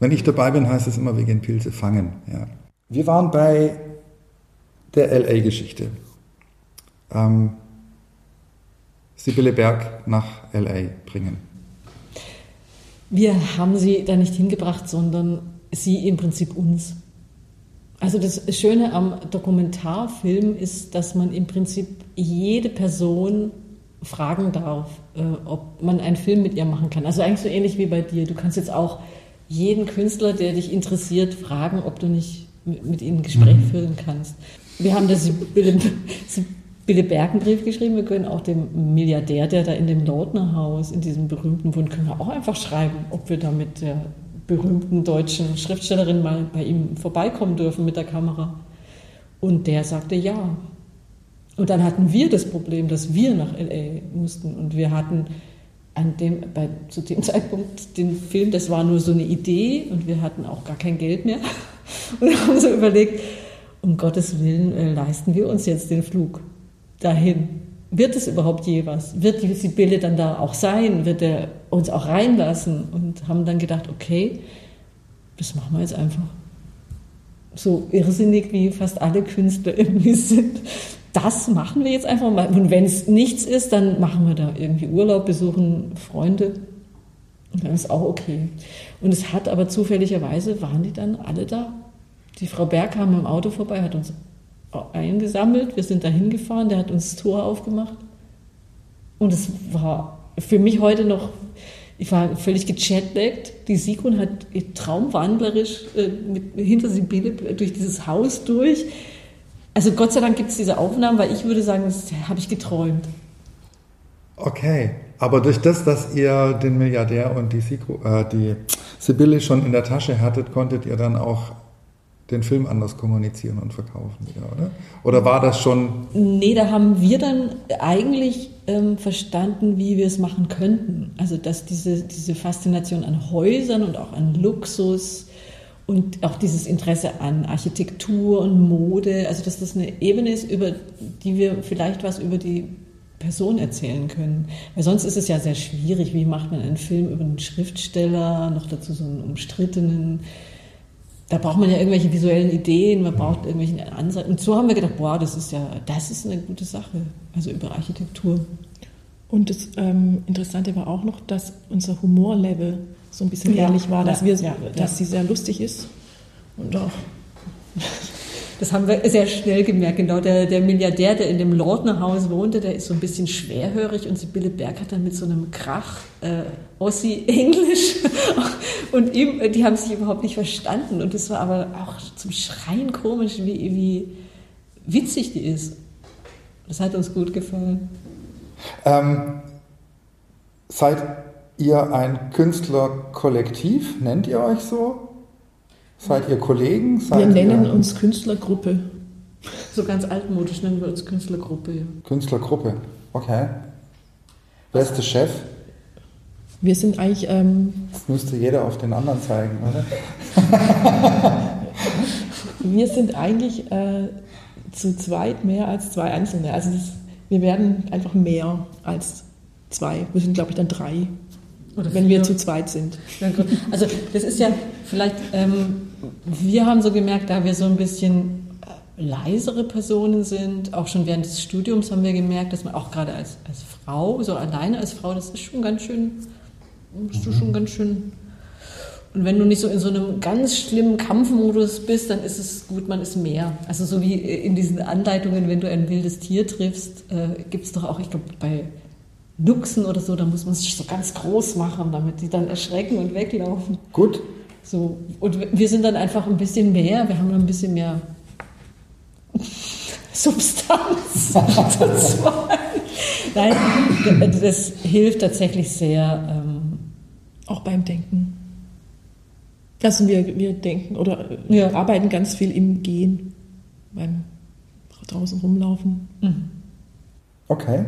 wenn ich dabei bin, heißt es immer wegen Pilze fangen. Ja. Wir waren bei der LA-Geschichte. Ähm, Sibylle Berg nach LA bringen? Wir haben sie da nicht hingebracht, sondern sie im Prinzip uns. Also das Schöne am Dokumentarfilm ist, dass man im Prinzip jede Person fragen darf, äh, ob man einen Film mit ihr machen kann. Also eigentlich so ähnlich wie bei dir. Du kannst jetzt auch jeden Künstler, der dich interessiert, fragen, ob du nicht mit ihnen ein Gespräch mhm. führen kannst. Wir haben das Sibylle, Bille Berg Brief geschrieben. Wir können auch dem Milliardär, der da in dem Lautner Haus, in diesem berühmten Bund, können wir auch einfach schreiben, ob wir da mit der berühmten deutschen Schriftstellerin mal bei ihm vorbeikommen dürfen mit der Kamera. Und der sagte ja. Und dann hatten wir das Problem, dass wir nach LA mussten. Und wir hatten an dem, bei, zu dem Zeitpunkt den Film, das war nur so eine Idee und wir hatten auch gar kein Geld mehr. Und haben so überlegt, um Gottes Willen äh, leisten wir uns jetzt den Flug dahin? Wird es überhaupt je was? Wird die Sibylle dann da auch sein? Wird er uns auch reinlassen? Und haben dann gedacht, okay, das machen wir jetzt einfach. So irrsinnig wie fast alle Künstler irgendwie sind. Das machen wir jetzt einfach mal. Und wenn es nichts ist, dann machen wir da irgendwie Urlaub, besuchen Freunde. Und dann ist auch okay. Und es hat aber zufälligerweise, waren die dann alle da. Die Frau Berg kam im Auto vorbei, hat uns eingesammelt. Wir sind da hingefahren, der hat uns das Tor aufgemacht. Und es war für mich heute noch, ich war völlig gechatlaggt. Die Sigrun hat traumwandlerisch äh, mit, hinter Sibylle durch dieses Haus durch. Also Gott sei Dank gibt es diese Aufnahmen, weil ich würde sagen, das habe ich geträumt. Okay, aber durch das, dass ihr den Milliardär und die, Sigru, äh, die Sibylle schon in der Tasche hattet, konntet ihr dann auch den Film anders kommunizieren und verkaufen wieder, oder? Oder war das schon? Nee, da haben wir dann eigentlich ähm, verstanden, wie wir es machen könnten. Also dass diese, diese Faszination an Häusern und auch an Luxus und auch dieses Interesse an Architektur und Mode, also dass das eine Ebene ist, über die wir vielleicht was über die Person erzählen können. Weil sonst ist es ja sehr schwierig, wie macht man einen Film über einen Schriftsteller, noch dazu so einen umstrittenen. Da braucht man ja irgendwelche visuellen Ideen, man braucht irgendwelche Ansätze. Und so haben wir gedacht, boah, das ist ja, das ist eine gute Sache, also über Architektur. Und das ähm, Interessante war auch noch, dass unser Humorlevel so ein bisschen Ja, ehrlich war, dass, ja, wir, ja, dass ja. sie sehr lustig ist. Und auch Das haben wir sehr schnell gemerkt. Genau, der, der Milliardär, der in dem Lordnerhaus wohnte, der ist so ein bisschen schwerhörig und Sibylle Berg hat dann mit so einem Krach äh, Ossi-Englisch und ihm, die haben sich überhaupt nicht verstanden. Und das war aber auch zum Schreien komisch, wie, wie witzig die ist. Das hat uns gut gefallen. Ähm, seid ihr ein Künstlerkollektiv? Nennt ihr euch so? Seid ihr Kollegen? Seid wir nennen ihr uns Künstlergruppe. So ganz altmodisch nennen wir uns Künstlergruppe. Ja. Künstlergruppe. Okay. Wer ist der Chef? Wir sind eigentlich, ähm, Das müsste jeder auf den anderen zeigen, oder? wir sind eigentlich äh, zu zweit mehr als zwei Einzelne. Also das, wir werden einfach mehr als zwei. Wir sind, glaube ich, dann drei, Oder wenn wir zu zweit sind. Also das ist ja vielleicht, ähm, wir haben so gemerkt, da wir so ein bisschen äh, leisere Personen sind, auch schon während des Studiums haben wir gemerkt, dass man auch gerade als, als Frau, so alleine als Frau, das ist schon ganz schön, bist du schon ganz schön. Und wenn du nicht so in so einem ganz schlimmen Kampfmodus bist, dann ist es gut, man ist mehr. Also so wie in diesen Anleitungen, wenn du ein wildes Tier triffst, äh, gibt es doch auch, ich glaube, bei Luchsen oder so, da muss man sich so ganz groß machen, damit die dann erschrecken und weglaufen. Gut. So, und wir sind dann einfach ein bisschen mehr, wir haben ein bisschen mehr Substanz. Nein, das hilft tatsächlich sehr. Ähm, Auch beim Denken. Also wir, wir denken oder äh, Ja. arbeiten ganz viel im Gehen, beim draußen rumlaufen. Okay.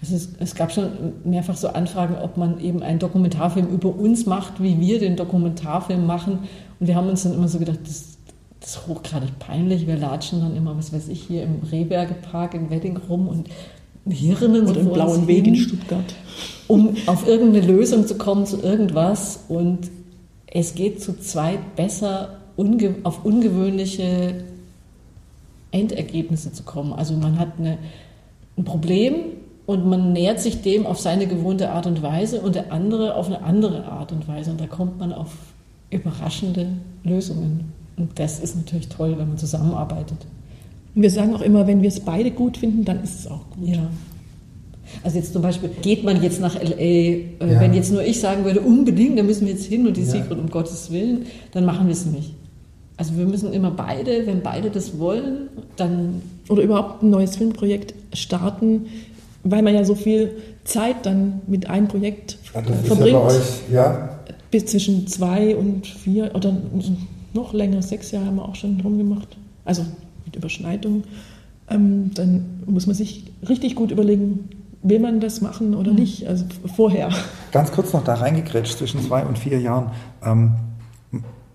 Also es, es gab schon mehrfach so Anfragen, ob man eben einen Dokumentarfilm über uns macht, wie wir den Dokumentarfilm machen. Und wir haben uns dann immer so gedacht, das, das ist hochgradig peinlich. Wir latschen dann immer, was weiß ich, hier im Rehbergepark in Wedding rum und hirnen so Oder im blauen Weg in. Stuttgart. um auf irgendeine Lösung zu kommen zu irgendwas. Und es geht zu zweit besser, unge auf ungewöhnliche Endergebnisse zu kommen. Also man hat eine, ein Problem und man nähert sich dem auf seine gewohnte Art und Weise und der andere auf eine andere Art und Weise. Und da kommt man auf überraschende Lösungen. Und das ist natürlich toll, wenn man zusammenarbeitet. Und wir sagen auch immer, wenn wir es beide gut finden, dann ist es auch gut. Ja. Also jetzt zum Beispiel, geht man jetzt nach L.A., äh, Ja. wenn jetzt nur ich sagen würde, unbedingt, da müssen wir jetzt hin und die Ja. Secret um Gottes Willen, dann machen wir es nicht. Also wir müssen immer beide, wenn beide das wollen, dann Oder überhaupt ein neues Filmprojekt starten, weil man ja so viel Zeit dann mit einem Projekt ist verbringt. ja bei euch, ja. Bis zwischen zwei und vier oder noch länger, sechs Jahre haben wir auch schon rumgemacht. Also mit Überschneidung. Ähm, dann muss man sich richtig gut überlegen, will man das machen oder nicht. Also vorher. Ganz kurz noch da reingekrätscht zwischen zwei und vier Jahren. Ähm,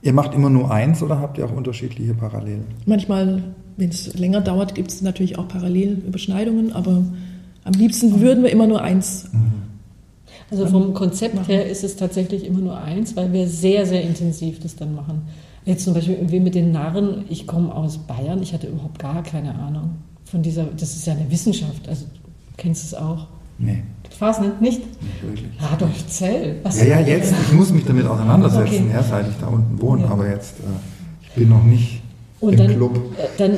ihr macht immer nur eins oder habt ihr auch unterschiedliche Parallelen? Manchmal, wenn es länger dauert, gibt es natürlich auch Parallelüberschneidungen, aber am liebsten würden wir immer nur eins. Also vom Konzept machen. her ist es tatsächlich immer nur eins, weil wir sehr, sehr intensiv das dann machen. Jetzt zum Beispiel irgendwie mit den Narren, ich komme aus Bayern, ich hatte überhaupt gar keine Ahnung von dieser, das ist ja eine Wissenschaft, also du kennst es auch. Nee, Du warst nicht? Nicht? nicht wirklich. Adolf Zell. Was? Ja, ja, jetzt, ich muss mich damit auseinandersetzen, Okay. ja, seit ich da unten wohne, Ja. aber jetzt, äh, ich bin noch nicht Und im dann, Club. äh, dann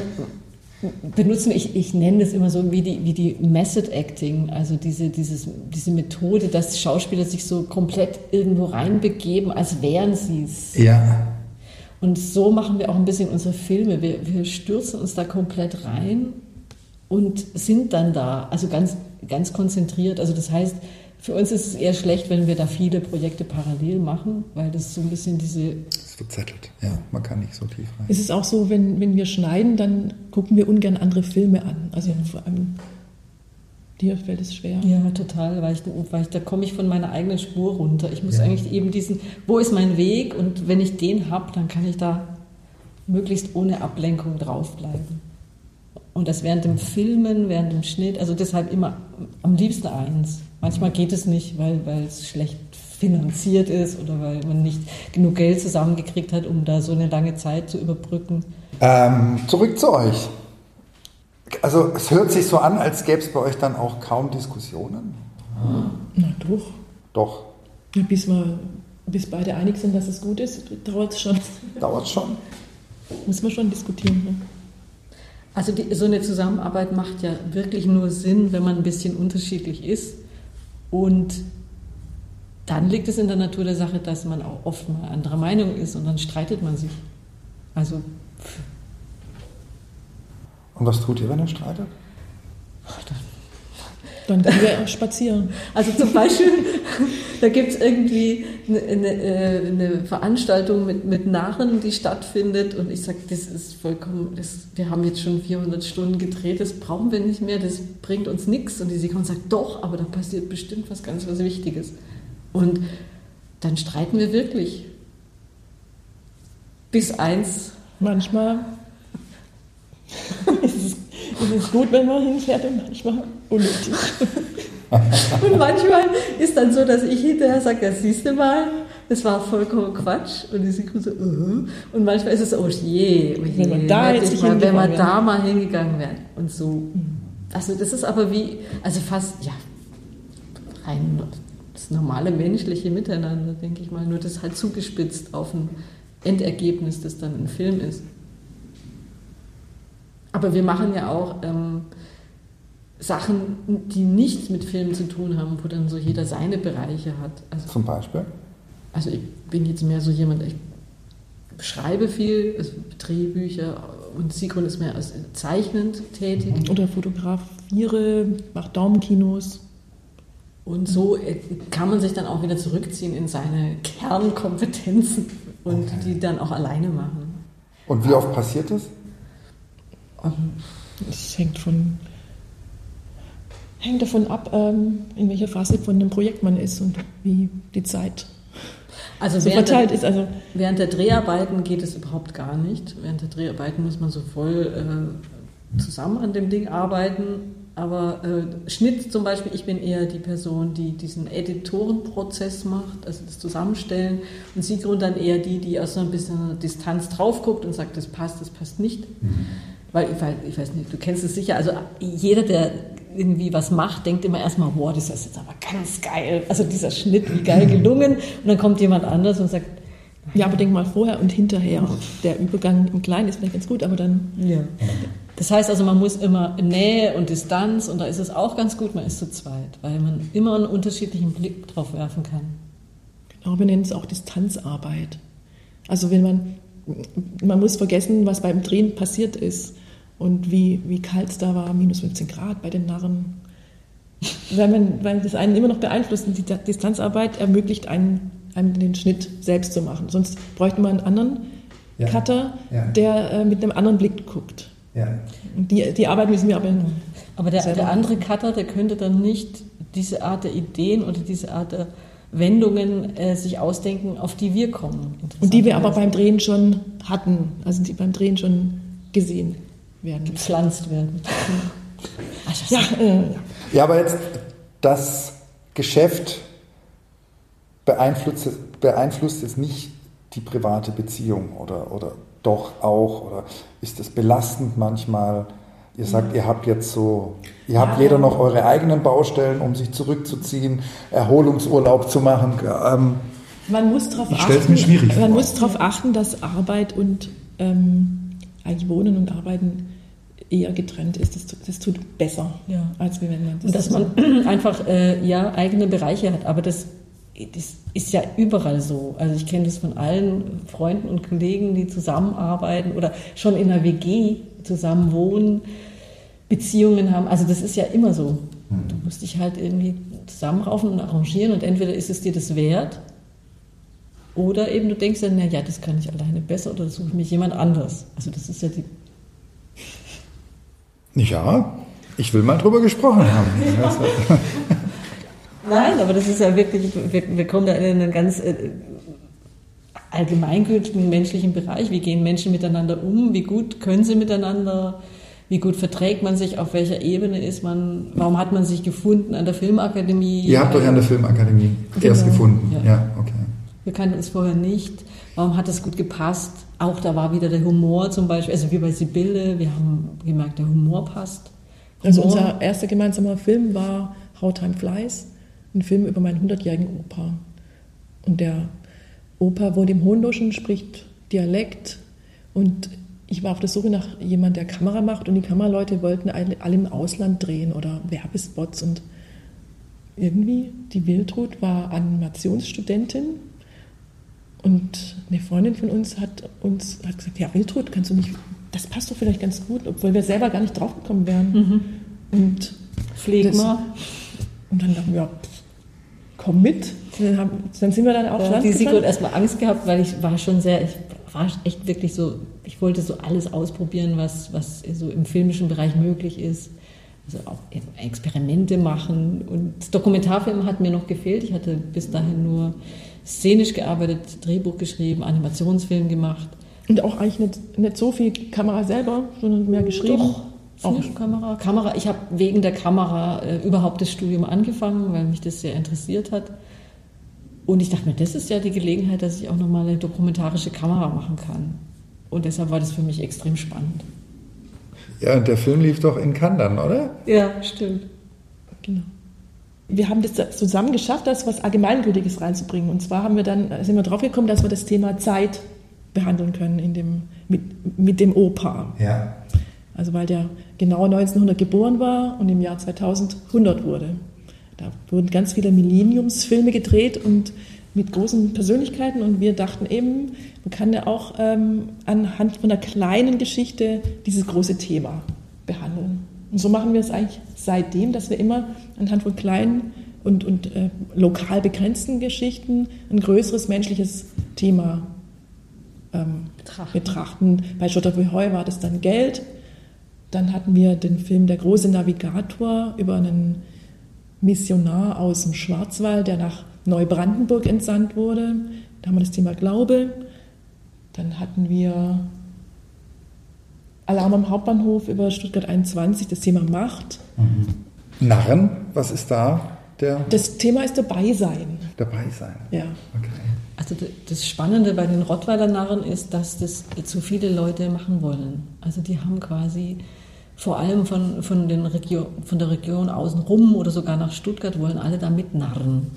benutzen ich, ich nenne das immer so wie die, wie die Method Acting, also diese, dieses, diese Methode, dass Schauspieler sich so komplett irgendwo reinbegeben, als wären sie es. Ja, Und so machen wir auch ein bisschen unsere Filme. Wir, wir stürzen uns da komplett rein und sind dann da, also ganz, ganz konzentriert. Also das heißt, für uns ist es eher schlecht, wenn wir da viele Projekte parallel machen, weil das so ein bisschen diese verzettelt. Ja, man kann nicht so tief rein. Es ist auch so, wenn, wenn wir schneiden, dann gucken wir ungern andere Filme an. Also vor allem Dir fällt es schwer. Ja, total, weil ich, weil ich da komme ich von meiner eigenen Spur runter. Ich muss ja. eigentlich eben diesen, wo ist mein Weg und wenn ich den habe, dann kann ich da möglichst ohne Ablenkung draufbleiben. Und das während dem Filmen, während dem Schnitt, also deshalb immer am liebsten eins. Manchmal geht es nicht, weil, weil es schlecht finanziert ist oder weil man nicht genug Geld zusammengekriegt hat, um da so eine lange Zeit zu überbrücken. Ähm, zurück zu euch. Also es hört sich so an, als gäbe es bei euch dann auch kaum Diskussionen. Na doch. Doch. Ja, bis wir bis beide einig sind, dass es gut ist, dauert es schon. Dauert es schon. Muss man schon diskutieren. Ne? Also die, so eine Zusammenarbeit macht ja wirklich nur Sinn, wenn man ein bisschen unterschiedlich ist. Und dann liegt es in der Natur der Sache, dass man auch oft mal anderer Meinung ist und dann streitet man sich. Also und was tut ihr, wenn ihr streitet? Dann gehen wir spazieren. Also zum Beispiel, da gibt es irgendwie eine, eine, äh, eine, Veranstaltung mit, mit Narren, die stattfindet und ich sage, das ist vollkommen, das, wir haben jetzt schon 400 Stunden gedreht, das brauchen wir nicht mehr, das bringt uns nichts. Und die Sikon sagt, doch, aber da passiert bestimmt was ganz was Wichtiges. Und dann streiten wir wirklich. Bis eins. Manchmal es, ist, es gut, wenn man hinfährt und manchmal unnötig. und manchmal ist dann so, dass ich hinterher sage, ja, siehst du mal, das war vollkommen Quatsch. Und die Sikru so, uh. und manchmal ist es, oh je, oh je wenn man da, jetzt mal, wenn man da mal hingegangen wäre. Und so. Also das ist aber wie, also fast, ja, rein das normale menschliche Miteinander, denke ich mal. Nur das halt zugespitzt auf ein Endergebnis, das dann ein Film ist. Aber wir machen ja auch ähm, Sachen, die nichts mit Filmen zu tun haben, wo dann so jeder seine Bereiche hat. Also, Zum Beispiel? Also ich bin jetzt mehr so jemand, ich schreibe viel, also Drehbücher und Sigrun ist mehr als zeichnend tätig. Oder fotografiere, mache Daumenkinos. Und so äh, kann man sich dann auch wieder zurückziehen in seine Kernkompetenzen und okay. die dann auch alleine machen. Und wie oft passiert das? Es hängt von hängt davon ab, ähm, in welcher Phase von dem Projekt man ist und wie die Zeit also so verteilt der, ist. Also während der Dreharbeiten geht es überhaupt gar nicht. Während der Dreharbeiten muss man so voll äh, zusammen an dem Ding arbeiten. Aber äh, Schnitt zum Beispiel, ich bin eher die Person, die diesen Editorenprozess macht, also das Zusammenstellen. Und Sigrun dann eher die, die aus so ein bisschen Distanz drauf guckt und sagt, das passt, das passt nicht. Mhm. Weil, ich weiß nicht, du kennst es sicher, also jeder, der irgendwie was macht, denkt immer erstmal, wow, das ist jetzt aber ganz geil. Also dieser Schnitt, wie geil gelungen. Und dann kommt jemand anders und sagt, ja, aber denk mal vorher und hinterher. Der Übergang im Kleinen ist vielleicht ganz gut, aber dann. Ja. Das heißt also, man muss immer Nähe und Distanz und da ist es auch ganz gut, man ist zu zweit, weil man immer einen unterschiedlichen Blick drauf werfen kann. Genau, wir nennen es auch Distanzarbeit. Also wenn man, man muss vergessen, was beim Drehen passiert ist und wie, wie kalt es da war, minus 15 Grad bei den Narren. Weil, man, weil das einen immer noch beeinflusst und die Distanzarbeit ermöglicht einen, einem den Schnitt selbst zu machen. Sonst bräuchte man einen anderen ja. Cutter, ja. der äh, mit einem anderen Blick guckt. Ja. Die, die Arbeit müssen wir aber Aber der, der andere Cutter, der könnte dann nicht diese Art der Ideen oder diese Art der Wendungen äh, sich ausdenken, auf die wir kommen. Und die wir aber beim Drehen schon hatten, also die beim Drehen schon gesehen werden. Gepflanzt werden. ja, äh, ja, aber jetzt das Geschäft beeinflusst, beeinflusst es nicht die private Beziehung oder, oder doch auch? Oder ist es belastend manchmal? Ihr sagt, ihr habt jetzt so, ihr habt jeder noch eure eigenen Baustellen, um sich zurückzuziehen, Erholungsurlaub zu machen. Ähm, man muss darauf achten, man muss darauf achten, dass Arbeit und ähm, eigentlich Wohnen und Arbeiten eher getrennt ist. Das, das tut besser, ja. als wenn man das. Und dass man einfach äh, ja eigene Bereiche hat. Aber das, das ist ja überall so. Also ich kenne das von allen Freunden und Kollegen, die zusammenarbeiten oder schon in einer WG zusammen wohnen, Beziehungen haben. Also das ist ja immer so. Hm. Du musst dich halt irgendwie zusammenraufen und arrangieren und entweder ist es dir das wert oder eben du denkst dann, na ja, das kann ich alleine besser oder suche ich mich jemand anders. Also das ist ja die ja. Ich will mal drüber gesprochen haben. Nein, aber das ist ja wirklich, wir, wir kommen da in einen ganz äh, allgemeingültigen menschlichen Bereich. Wie gehen Menschen miteinander um? Wie gut können sie miteinander? Wie gut verträgt man sich? Auf welcher Ebene ist man? Warum hat man sich gefunden an der Filmakademie? Ihr habt euch an der Filmakademie Genau. erst gefunden. Ja. Ja, okay. Wir kannten uns vorher nicht. Warum hat das gut gepasst? Auch da war wieder der Humor zum Beispiel, also wie bei Sibylle, wir haben gemerkt, der Humor passt. Also Humor. unser erster gemeinsamer Film war How Time Flies, ein Film über meinen 100-jährigen Opa. Und der Opa wohnt im Hohenloschen, spricht Dialekt und ich war auf der Suche nach jemand, der Kamera macht und die Kameraleute wollten alle, alle im Ausland drehen oder Werbespots und irgendwie die Wildrut war Animationsstudentin und eine Freundin von uns hat uns hat gesagt, ja Wildrut, kannst du nicht, das passt doch vielleicht ganz gut, obwohl wir selber gar nicht draufgekommen wären. Und Pflegma. und dann dachten wir, ja, komm mit. Dann, haben, dann sind wir dann auch Ja, die gefahren. erstmal Angst gehabt, weil ich war schon sehr, ich war echt wirklich so, ich wollte so alles ausprobieren, was, was so im filmischen Bereich möglich ist. Also auch Experimente machen. Und Dokumentarfilm hat mir noch gefehlt. Ich hatte bis dahin nur szenisch gearbeitet, Drehbuch geschrieben, Animationsfilm gemacht. Und auch eigentlich nicht, nicht so viel Kamera selber, sondern mehr geschrieben. Doch, Auch. Kamera. Kamera. Ich habe wegen der Kamera äh, überhaupt das Studium angefangen, weil mich das sehr interessiert hat. Und ich dachte mir, das ist ja die Gelegenheit, dass ich auch nochmal eine dokumentarische Kamera machen kann. Und deshalb war das für mich extrem spannend. Ja, und der Film lief doch in Cannes dann, oder? Ja, stimmt. Genau. Wir haben das zusammen geschafft, das was Allgemeingültiges reinzubringen. Und zwar haben wir dann, sind wir drauf gekommen, dass wir das Thema Zeit behandeln können in dem, mit, mit dem Opa. Ja. Also weil der genau 1900 geboren war und im Jahr 2000 100 wurde. Da wurden ganz viele Millenniumsfilme gedreht und mit großen Persönlichkeiten und wir dachten eben, man kann ja auch ähm, anhand von einer kleinen Geschichte dieses große Thema behandeln. Und so machen wir es eigentlich seitdem, dass wir immer anhand von kleinen und, und äh, lokal begrenzten Geschichten ein größeres menschliches Thema ähm, Betrachten. betrachten. Bei Schotter Heu war das dann Geld. Dann hatten wir den Film Der große Navigator über einen Missionar aus dem Schwarzwald, der nach Neubrandenburg entsandt wurde. Da haben wir das Thema Glaube. Dann hatten wir Alarm am Hauptbahnhof über Stuttgart 21, das Thema Macht. Narren, was ist da der Das Thema ist dabei sein. dabei sein? Ja. Okay. Also das Spannende bei den Rottweiler Narren ist, dass das zu viele Leute machen wollen. Also die haben quasi vor allem von, von, den Regio von der Region außenrum oder sogar nach Stuttgart wollen alle da mitnarren.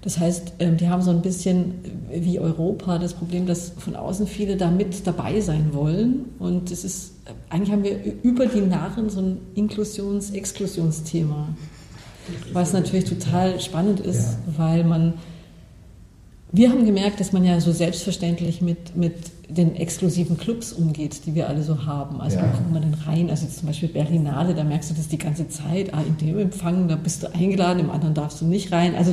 Das heißt, ähm, die haben so ein bisschen wie Europa das Problem, dass von außen viele da mit dabei sein wollen. Und es ist, eigentlich haben wir über die Narren so ein Inklusions-Exklusionsthema. Was natürlich total spannend ist, weil man wir haben gemerkt, dass man ja so selbstverständlich mit, mit den exklusiven Clubs umgeht, die wir alle so haben. Also Ja. wo kommt man denn rein? Also zum Beispiel Berlinale, da merkst du das die ganze Zeit. Ah, in dem Empfang, da bist du eingeladen, im anderen darfst du nicht rein. Also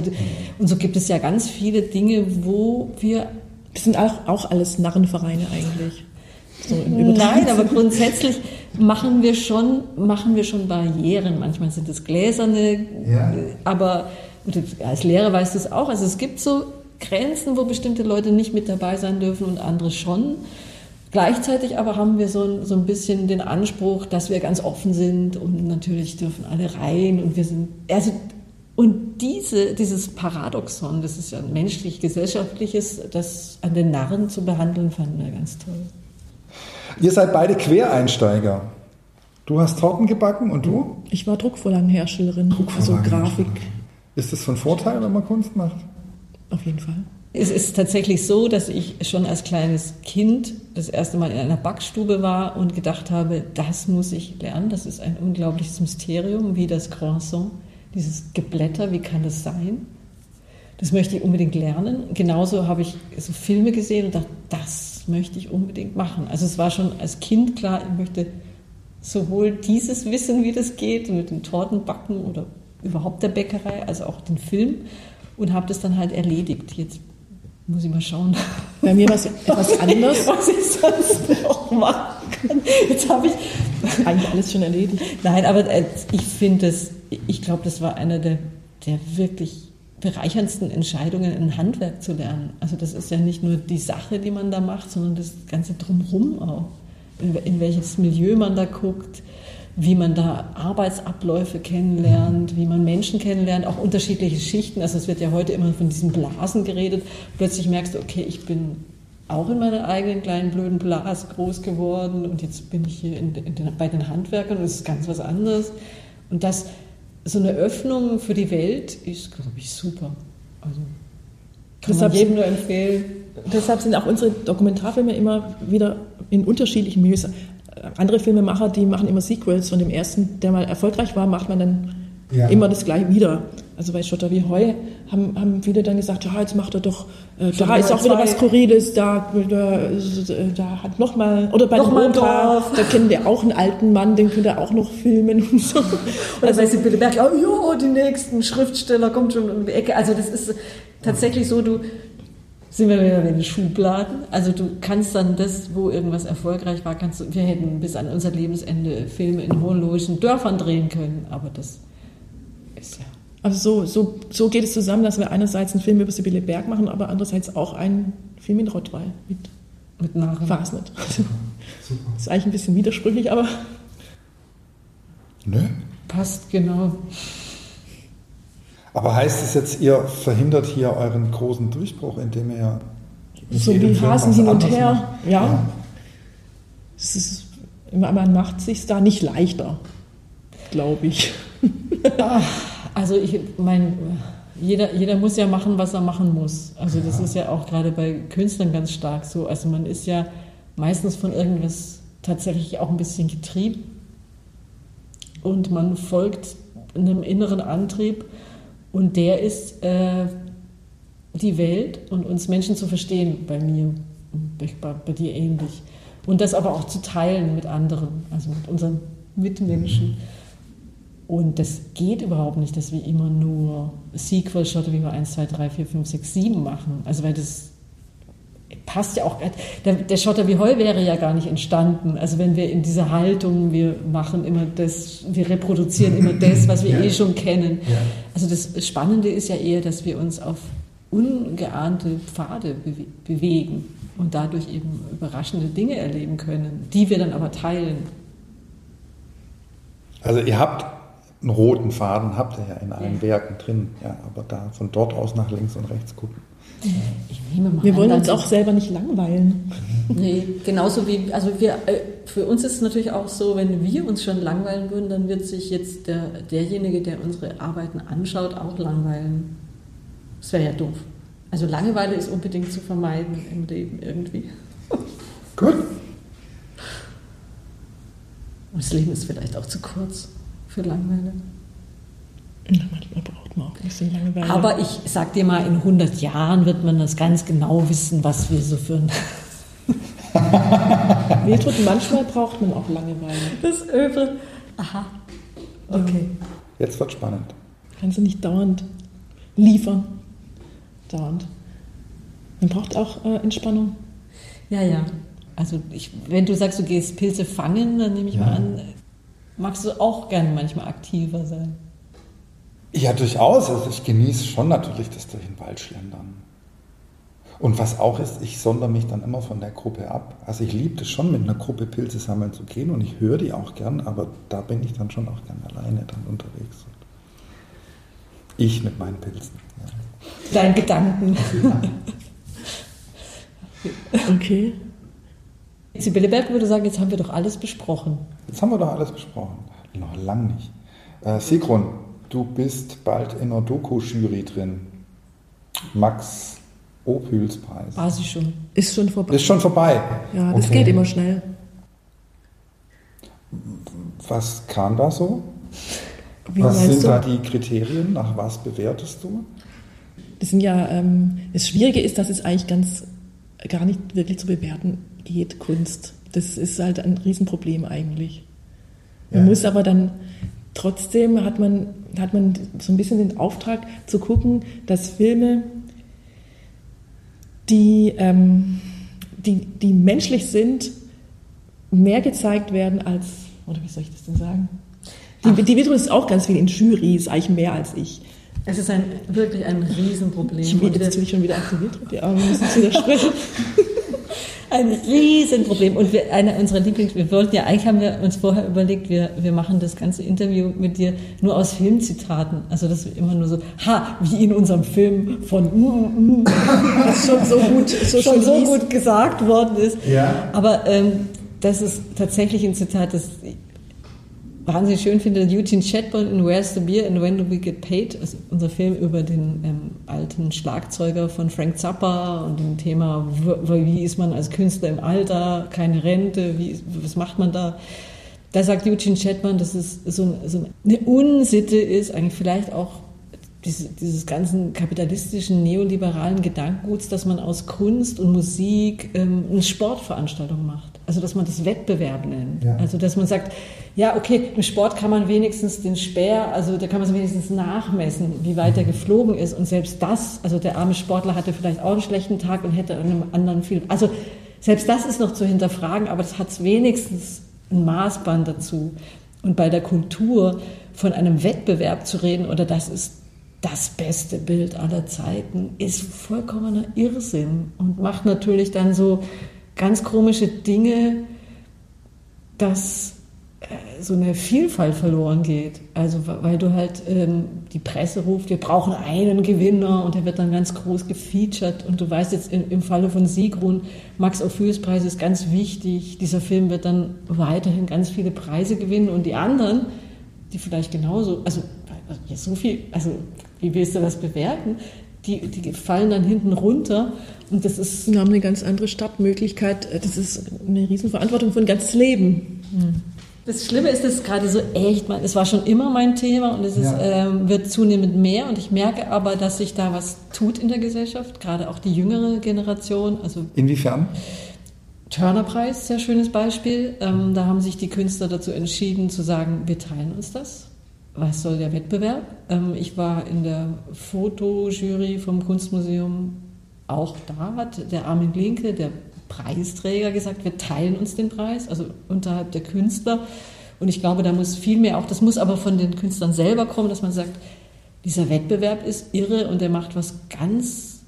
und so gibt es ja ganz viele Dinge, wo wir Das sind auch, auch alles Narrenvereine eigentlich. So Nein, aber grundsätzlich machen wir schon, machen wir schon Barrieren. Manchmal sind es gläserne, Ja. aber und als Lehrer weißt du es auch. Also es gibt so Grenzen, wo bestimmte Leute nicht mit dabei sein dürfen und andere schon. Gleichzeitig aber haben wir so ein, so ein bisschen den Anspruch, dass wir ganz offen sind und natürlich dürfen alle rein und wir sind, also, und diese, dieses Paradoxon, das ist ja ein menschlich-gesellschaftliches, das an den Narren zu behandeln, fanden wir ganz toll. Ihr seid beide Quereinsteiger. Du hast Torten gebacken und du? Ich war Druckvorlagenherstellerin, also Grafik Ist das von Vorteil, wenn man Kunst macht? Auf jeden Fall. Es ist tatsächlich so, dass ich schon als kleines Kind das erste Mal in einer Backstube war und gedacht habe, das muss ich lernen. Das ist ein unglaubliches Mysterium, wie das Croissant, dieses Geblätter, wie kann das sein? Das möchte ich unbedingt lernen. Genauso habe ich so Filme gesehen und dachte, das möchte ich unbedingt machen. Also es war schon als Kind klar, ich möchte sowohl dieses Wissen, wie das geht, mit den Tortenbacken oder überhaupt der Bäckerei, als auch den Film und habe das dann halt erledigt. Jetzt muss ich mal schauen, Bei mir war es etwas anders. was ich sonst noch machen kann. Jetzt habe ich Eigentlich alles schon erledigt. Nein, aber äh, ich finde es, ich glaube, das war einer der, der wirklich bereicherndsten Entscheidungen, ein Handwerk zu lernen. Also das ist ja nicht nur die Sache, die man da macht, sondern das ganze Drumherum auch. In, in welches Milieu man da guckt, wie man da Arbeitsabläufe kennenlernt, wie man Menschen kennenlernt, auch unterschiedliche Schichten. Also es wird ja heute immer von diesen Blasen geredet. Plötzlich merkst du, okay, ich bin auch in meiner eigenen kleinen blöden Blase groß geworden und jetzt bin ich hier in, in den, bei den Handwerkern und es ist ganz was anderes. Und das, so eine Öffnung für die Welt ist, glaube ich, super. Also kann deshalb, man jedem nur empfehlen. Deshalb sind auch unsere Dokumentarfilme immer wieder in unterschiedlichen Milieus andere Filmemacher, die machen immer Sequels von dem ersten, der mal erfolgreich war, macht man dann ja. immer das gleiche wieder. Also bei Schotter wie Heu haben, haben viele dann gesagt, ja, jetzt macht er doch, äh, da ist auch wieder was Skurriles, da, da, da hat nochmal, oder bei noch Opa, da kennen wir auch einen alten Mann, den könnt ihr auch noch filmen und so. Also bei Sibylle Berg, oh, jo, die nächsten Schriftsteller kommt schon um die Ecke. Also das ist tatsächlich so, du, sind wir wieder in den Schubladen. Also du kannst dann das, wo irgendwas erfolgreich war, kannst du, wir hätten bis an unser Lebensende Filme in hohenlohischen Dörfern drehen können, aber das ist ja. Also so, so, so geht es zusammen, dass wir einerseits einen Film über Sibylle Berg machen, aber andererseits auch einen Film in Rottweil mit, mit Narren. Fasnet. Also, ist eigentlich ein bisschen widersprüchlich, aber. Nö. Passt genau. Aber heißt es jetzt, ihr verhindert hier euren großen Durchbruch, indem ihr so wie Hasen hin und her, ja. ja. Es ist, man macht es sich da nicht leichter, glaube ich. Also ich meine, jeder, jeder muss ja machen, was er machen muss. Also das ja. ist ja auch gerade bei Künstlern ganz stark so. Also man ist ja meistens von irgendwas tatsächlich auch ein bisschen getrieben und man folgt einem inneren Antrieb und der ist äh, die Welt und uns Menschen zu verstehen, bei mir, bei, bei dir ähnlich. Und das aber auch zu teilen mit anderen, also mit unseren Mitmenschen. Und das geht überhaupt nicht, dass wir immer nur Sequel-Schotte, wie wir 1, 2, 3, 4, 5, 6, 7 machen. Also weil das passt ja auch, der, der Schotter wie Heu wäre ja gar nicht entstanden. Also wenn wir in dieser Haltung, wir machen immer das, wir reproduzieren immer das, was wir ja. eh schon kennen. Ja. Also das Spannende ist ja eher, dass wir uns auf ungeahnte Pfade bewe bewegen und dadurch eben überraschende Dinge erleben können, die wir dann aber teilen. Also ihr habt einen roten Faden, habt ihr ja in allen ja. Werken drin, ja, aber da von dort aus nach links und rechts gucken. Wir wollen uns auch selber nicht langweilen. Nee, genauso wie, also wir, äh, für uns ist es natürlich auch so, wenn wir uns schon langweilen würden, dann wird sich jetzt der, derjenige, der unsere Arbeiten anschaut, auch langweilen. Das wäre ja doof. Also Langeweile ist unbedingt zu vermeiden im Leben irgendwie. Gut. Und das Leben ist vielleicht auch zu kurz für Langeweile. Manchmal braucht man auch ein bisschen Langeweile. Aber ich sag dir mal, in 100 Jahren wird man das ganz genau wissen, was wir so für ein. nee, tut, manchmal braucht man auch Langeweile. Das Öfe. Aha. Okay. Jetzt wird spannend. Kannst du nicht dauernd liefern. Dauernd. Man braucht auch äh, Entspannung. Ja, ja. Also ich, wenn du sagst, du gehst Pilze fangen, dann nehme ich ja. mal an, magst du auch gerne manchmal aktiver sein. Ja, durchaus. Also ich genieße schon natürlich das durch den Wald schlendern. Und was auch ist, ich sondere mich dann immer von der Gruppe ab. Also ich liebe es schon, mit einer Gruppe Pilze sammeln zu gehen und ich höre die auch gern, aber da bin ich dann schon auch gern alleine dann unterwegs. Ich mit meinen Pilzen. Ja. Deinen Gedanken. okay. Sibylle Berg würde sagen, jetzt haben wir doch alles besprochen. Jetzt haben wir doch alles besprochen. Noch lang nicht. Äh, Sigrun, Du bist bald in der Doku-Jury drin. Max Opüls Preis. War sie schon. Ist schon vorbei. Ist schon vorbei. Ja, das okay. geht immer schnell. Was kam da so? Wie was sind du? da die Kriterien? Nach was bewertest du? Das sind ja, ähm, das Schwierige ist, dass es eigentlich ganz gar nicht wirklich zu bewerten geht, Kunst. Das ist halt ein Riesenproblem eigentlich. Man ja. muss aber dann Trotzdem hat man, hat man so ein bisschen den Auftrag zu gucken, dass Filme, die, ähm, die, die menschlich sind, mehr gezeigt werden als Oder wie soll ich das denn sagen? Die, die wird übrigens auch ganz viel in Jurys, eigentlich mehr als ich. Es ist ein, wirklich ein Riesenproblem. Ich bin jetzt natürlich schon wieder aktiviert, die Arme müssen zu widersprechen. ein Riesenproblem. Und wir, einer unserer Lieblings, wir wollten ja, eigentlich haben wir uns vorher überlegt, wir, wir machen das ganze Interview mit dir nur aus Filmzitaten. Also das ist immer nur so, ha, wie in unserem Film von, mm, mm, mm. was schon so gut, so schon so gut gesagt worden ist. Ja. Aber ähm, das ist tatsächlich ein Zitat, das wahnsinnig schön finde, Eugene Chatburn in Where's the Beer and When Do We Get Paid, also unser Film über den ähm, alten Schlagzeuger von Frank Zappa und dem Thema, wie ist man als Künstler im Alter, keine Rente, wie, was macht man da? Da sagt Eugene Chatburn, dass es so, so eine Unsitte ist, eigentlich vielleicht auch diese, dieses ganzen kapitalistischen, neoliberalen Gedankenguts, dass man aus Kunst und Musik ähm, eine Sportveranstaltung macht. Also dass man das Wettbewerb nennt. Ja. Also dass man sagt, ja, okay, im Sport kann man wenigstens den Speer, also da kann man es wenigstens nachmessen, wie weit er geflogen ist. Und selbst das, also der arme Sportler hatte vielleicht auch einen schlechten Tag und hätte an einem anderen viel. Also selbst das ist noch zu hinterfragen, aber das hat wenigstens ein Maßband dazu. Und bei der Kultur von einem Wettbewerb zu reden oder das ist das beste Bild aller Zeiten, ist vollkommener Irrsinn und macht natürlich dann so ganz komische Dinge, dass äh, so eine Vielfalt verloren geht. Also weil du halt ähm, die Presse ruft, wir brauchen einen Gewinner und der wird dann ganz groß gefeatured und du weißt jetzt im, im Falle von Sigrun, Max Ophuls Preis ist ganz wichtig, dieser Film wird dann weiterhin ganz viele Preise gewinnen und die anderen, die vielleicht genauso, also so viel, also wie willst du das bewerten? Die, die fallen dann hinten runter und das ist... Wir haben eine ganz andere Startmöglichkeit, das ist eine Riesenverantwortung für ein ganzes Leben. Hm. Das Schlimme ist, dass gerade so echt, es war schon immer mein Thema und es ist, ja. ähm, wird zunehmend mehr und ich merke aber, dass sich da was tut in der Gesellschaft, gerade auch die jüngere Generation. Also Inwiefern? Turner-Preis, sehr schönes Beispiel. Ähm, da haben sich die Künstler dazu entschieden zu sagen, wir teilen uns das. Was soll der Wettbewerb? Ähm, ich war in der Fotojury vom Kunstmuseum auch da, hat der Armin Linke, der Preisträger gesagt, wir teilen uns den Preis, also unterhalb der Künstler. Und ich glaube, da muss viel mehr auch, das muss aber von den Künstlern selber kommen, dass man sagt, dieser Wettbewerb ist irre und der macht was ganz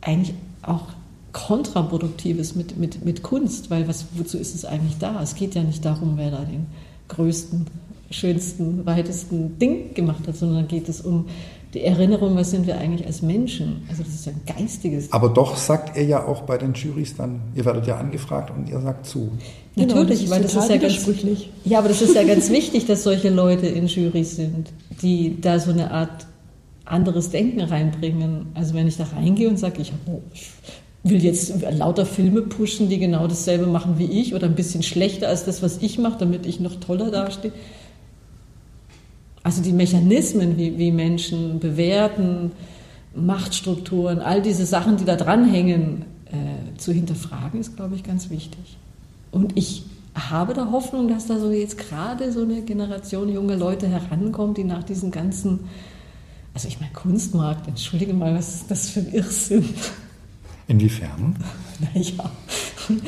eigentlich auch kontraproduktives mit, mit, mit Kunst, weil was, wozu ist es eigentlich da? Es geht ja nicht darum, wer da den größten, schönsten, weitesten Ding gemacht hat, sondern geht es um die Erinnerung, was sind wir eigentlich als Menschen? Also das ist ein geistiges. Aber doch sagt er ja auch bei den Jurys dann, ihr werdet ja angefragt und ihr sagt zu. Genau, Natürlich, weil das ist ja ganz Ja, aber das ist ja ganz wichtig, dass solche Leute in Jurys sind, die da so eine Art anderes Denken reinbringen. Also wenn ich da reingehe und sage, ich, oh, ich will jetzt lauter Filme pushen, die genau dasselbe machen wie ich oder ein bisschen schlechter als das, was ich mache, damit ich noch toller dastehe also die Mechanismen, wie, wie Menschen bewerten, Machtstrukturen, all diese Sachen, die da dranhängen, äh, zu hinterfragen, ist, glaube ich, ganz wichtig. Und ich habe da Hoffnung, dass da so jetzt gerade so eine Generation junge Leute herankommt, die nach diesen ganzen, also ich meine Kunstmarkt, entschuldige mal, was ist das für ein Irrsinn? Inwiefern? Naja,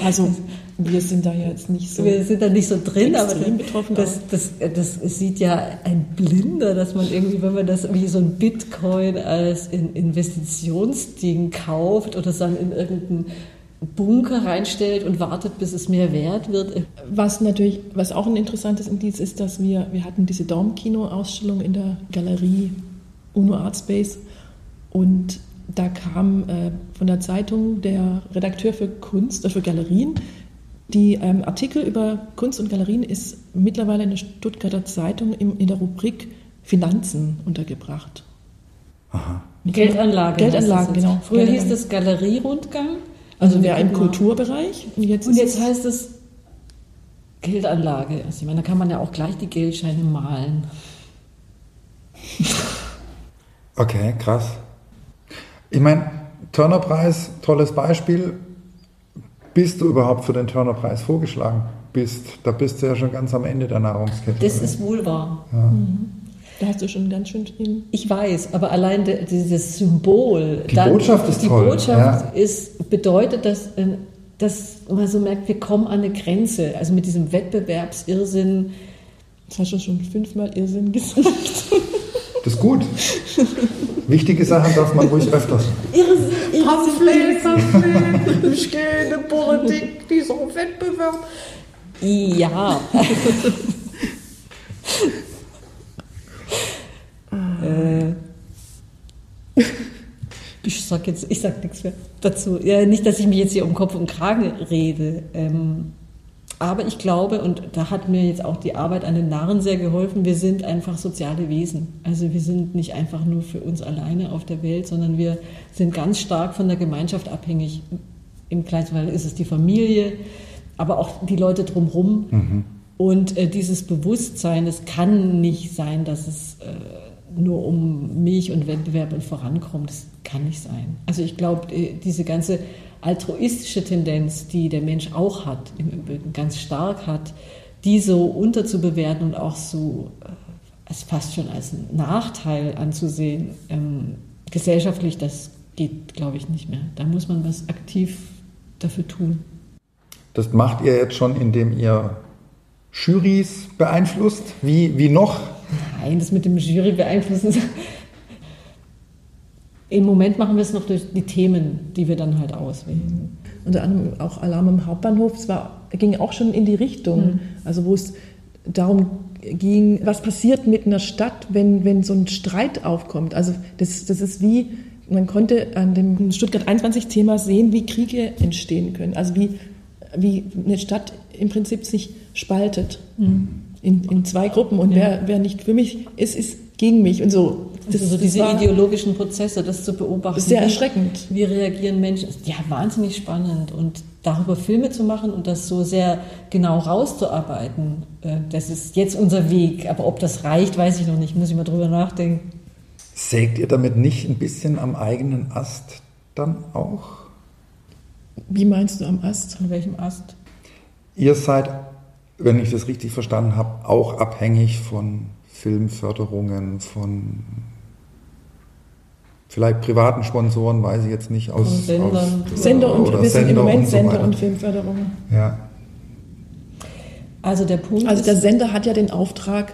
also wir sind da jetzt nicht so. Wir sind da nicht so drin, aber betroffen. Das, das, das, sieht ja ein Blinder, dass man irgendwie, wenn man das wie so ein Bitcoin als Investitionsding kauft oder dann in irgendeinen Bunker reinstellt und wartet, bis es mehr wert wird. Was natürlich, was auch ein interessantes Indiz ist, dass wir, wir hatten diese Daumkino-Ausstellung in der Galerie UNO Art Space und da kam äh, von der Zeitung der Redakteur für Kunst, äh, für Galerien, die ähm, Artikel über Kunst und Galerien ist mittlerweile in der Stuttgarter Zeitung im, in der Rubrik Finanzen untergebracht. Aha. Geldanlage. Geldanlagen, genau. Früher hieß das Galerierundgang. Also wäre im Kulturbereich. Und jetzt, und jetzt heißt es Geldanlage. Also ich meine, da kann man ja auch gleich die Geldscheine malen. Okay, krass. Ich meine, Turner-Preis, tolles Beispiel. Bis du überhaupt für den Turner-Preis vorgeschlagen bist, da bist du ja schon ganz am Ende der Nahrungskette. Das ist wohl wahr. Ja. Mhm. Da hast du schon ganz schön. Ich weiß, aber allein de, dieses Symbol. Die dann, Botschaft ist die toll. Die Botschaft ja. ist, bedeutet, dass ein dass man so merkt, wir kommen an eine Grenze. Also mit diesem Wettbewerbsirrsinn. Das hast du schon fünfmal Irrsinn gesagt. Das ist gut. Wichtige Sachen darf man ruhig öfter sagen. Irrsinn, Pamphlet, Pamphlet, ich gehe in die Politik, dieser Wettbewerb. Ja. äh, ich sag jetzt, ich sag nichts mehr dazu. Ja, nicht, dass ich mich jetzt hier um Kopf und Kragen rede. Ähm, aber ich glaube, und da hat mir jetzt auch die Arbeit an den Narren sehr geholfen, wir sind einfach soziale Wesen. Also wir sind nicht einfach nur für uns alleine auf der Welt, sondern wir sind ganz stark von der Gemeinschaft abhängig. Im kleinsten Fall ist es die Familie, aber auch die Leute drumherum. Mhm. Und äh, dieses Bewusstsein, es kann nicht sein, dass es äh, nur um Milch und Wettbewerb und Vorankommen, das kann nicht sein. Also ich glaube, diese ganze altruistische Tendenz, die der Mensch auch hat, im Übrigen ganz stark hat, die so unterzubewerten und auch so äh, als fast schon als Nachteil anzusehen, ähm, gesellschaftlich, das geht, glaube ich, nicht mehr. Da muss man was aktiv dafür tun. Das macht ihr jetzt schon, indem ihr Jurys beeinflusst? Wie, wie noch? Nein, das mit dem Jury beeinflussen. Im Moment machen wir es noch durch die Themen, die wir dann halt auswählen. Unter anderem auch Alarm im Hauptbahnhof, es war, ging auch schon in die Richtung, mhm. also wo es darum ging, was passiert mit einer Stadt, wenn, wenn so ein Streit aufkommt. Also das, das ist wie, man konnte an dem Stuttgart 21-Thema sehen, wie Kriege entstehen können. Also wie wie eine Stadt im Prinzip sich spaltet mhm. in, in zwei Gruppen und ja. wer, wer nicht für mich ist, ist gegen mich und so. Das, also so diese ideologischen Prozesse, das zu beobachten. Sehr erschreckend. Wie, wie reagieren Menschen? Ja, wahnsinnig spannend. Und darüber Filme zu machen und das so sehr genau rauszuarbeiten, äh, das ist jetzt unser Weg. Aber ob das reicht, weiß ich noch nicht. Muss ich mal drüber nachdenken. Sägt ihr damit nicht ein bisschen am eigenen Ast dann auch? Wie meinst du am Ast? An welchem Ast? Ihr seid, wenn ich das richtig verstanden habe, auch abhängig von Filmförderungen, von vielleicht privaten Sponsoren, weiß ich jetzt nicht, aus, Sendern. Aus, Sender und, wir sind im Moment und so Sender und Filmförderung. Ja. Also der Punkt Also der Sender hat ja den Auftrag,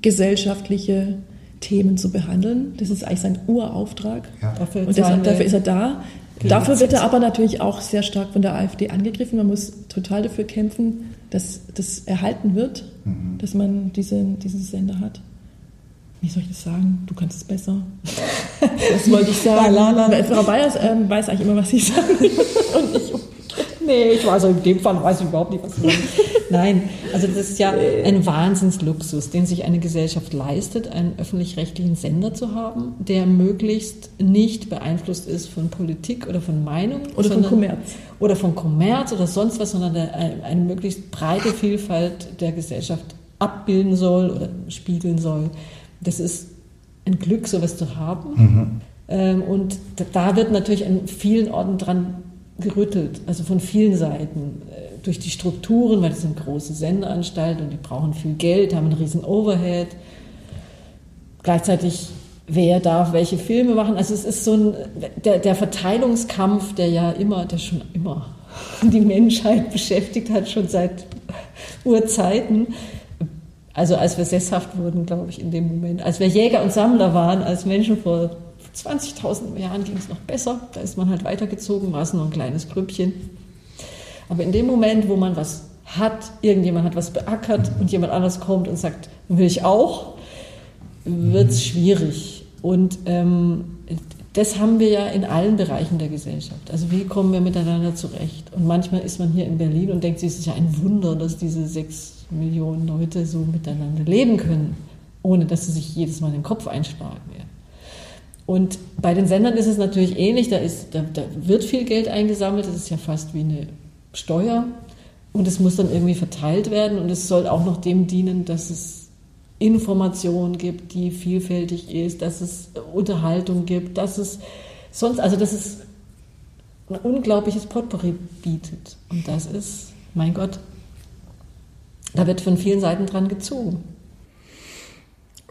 gesellschaftliche Themen zu behandeln. Das ist eigentlich sein Urauftrag. Ja. Dafür, und deshalb, dafür ist er da. Dafür wird er aber natürlich auch sehr stark von der AfD angegriffen. Man muss total dafür kämpfen, dass das erhalten wird, mhm. dass man diese, diesen Sender hat. Wie soll ich das sagen? Du kannst es besser. Das wollte ich sagen. La, la, la. Frau Bayers ähm, weiß eigentlich immer, was sie sagt. Und ich Nee, ich weiß, in dem Fall weiß ich überhaupt nicht, was du sagst. Nein, also das ist ja ein Wahnsinnsluxus, den sich eine Gesellschaft leistet, einen öffentlich-rechtlichen Sender zu haben, der möglichst nicht beeinflusst ist von Politik oder von Meinung. Oder von Kommerz. Oder von Kommerz oder sonst was, sondern eine, eine möglichst breite Vielfalt der Gesellschaft abbilden soll oder spiegeln soll. Das ist ein Glück, sowas zu haben. Mhm. Ähm, und da wird natürlich an vielen Orten dran gerüttelt, also von vielen Seiten. Äh, durch die Strukturen, weil das sind große Sendeanstalten und die brauchen viel Geld, haben einen riesen Overhead. Gleichzeitig, wer darf welche Filme machen? Also es ist so ein, der, der Verteilungskampf, der ja immer, der schon immer die Menschheit beschäftigt hat, schon seit Urzeiten. Also als wir sesshaft wurden, glaube ich, in dem Moment. Als wir Jäger und Sammler waren, als Menschen vor 20.000 Jahren ging es noch besser. Da ist man halt weitergezogen, war es nur ein kleines Grüppchen. Aber in dem Moment, wo man was hat, irgendjemand hat was beackert und jemand anders kommt und sagt, will ich auch, wird es schwierig. Und ähm, das haben wir ja in allen Bereichen der Gesellschaft. Also wie kommen wir miteinander zurecht? Und manchmal ist man hier in Berlin und denkt sich, es ist ja ein Wunder, dass diese sechs Millionen Leute so miteinander leben können, ohne dass sie sich jedes Mal den Kopf einschlagen. Ja. Und bei den Sendern ist es natürlich ähnlich, da, ist, da, da wird viel Geld eingesammelt, das ist ja fast wie eine Steuer und es muss dann irgendwie verteilt werden und es soll auch noch dem dienen, dass es Informationen gibt, die vielfältig ist, dass es Unterhaltung gibt, dass es sonst, also dass es ein unglaubliches Potpourri bietet. Und das ist, mein Gott, da wird von vielen Seiten dran gezogen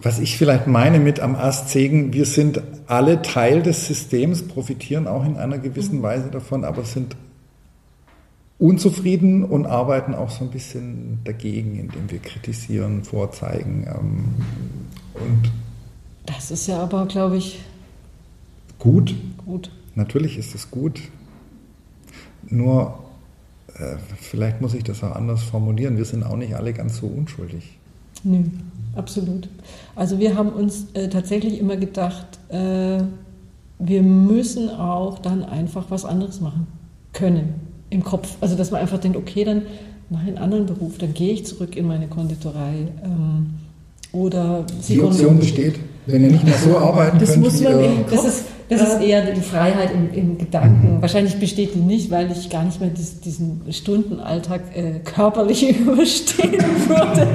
was ich vielleicht meine mit am Ast sägen, wir sind alle Teil des Systems, profitieren auch in einer gewissen Weise davon, aber sind unzufrieden und arbeiten auch so ein bisschen dagegen, indem wir kritisieren, vorzeigen. Ähm, und das ist ja aber, glaube ich, gut. Gut. Natürlich ist es gut. Nur, äh, vielleicht muss ich das auch anders formulieren. Wir sind auch nicht alle ganz so unschuldig. Nö, absolut. Also wir haben uns äh, tatsächlich immer gedacht, äh, wir müssen auch dann einfach was anderes machen können im Kopf. Also dass man einfach denkt, okay, dann mache ich einen anderen Beruf, dann gehe ich zurück in meine Konditorei. Ähm, oder die Option besteht, wenn ihr nicht mehr so arbeiten das könnt. Muss man im das ist, das ist eher die Freiheit im, im Gedanken. Mhm. Wahrscheinlich besteht die nicht, weil ich gar nicht mehr dies, diesen Stundenalltag äh, körperlich überstehen würde.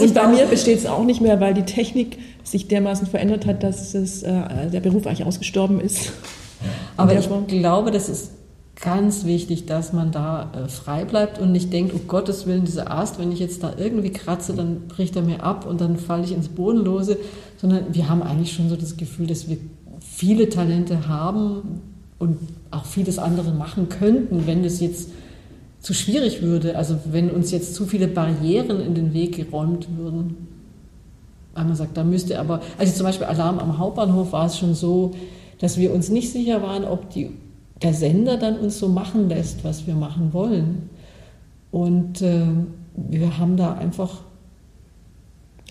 Und bei mir besteht es auch nicht mehr, weil die Technik sich dermaßen verändert hat, dass es, äh, der Beruf eigentlich ausgestorben ist. Aber ich glaube, das ist ganz wichtig, dass man da äh, frei bleibt und nicht denkt, um Gottes Willen, dieser Ast, wenn ich jetzt da irgendwie kratze, dann bricht er mir ab und dann falle ich ins Bodenlose, sondern wir haben eigentlich schon so das Gefühl, dass wir viele Talente haben und auch vieles andere machen könnten, wenn es jetzt zu schwierig würde, also wenn uns jetzt zu viele Barrieren in den Weg geräumt würden. Einmal sagt, da müsste aber, also zum Beispiel Alarm am Hauptbahnhof war es schon so, dass wir uns nicht sicher waren, ob die der Sender dann uns so machen lässt, was wir machen wollen. Und äh, wir haben da einfach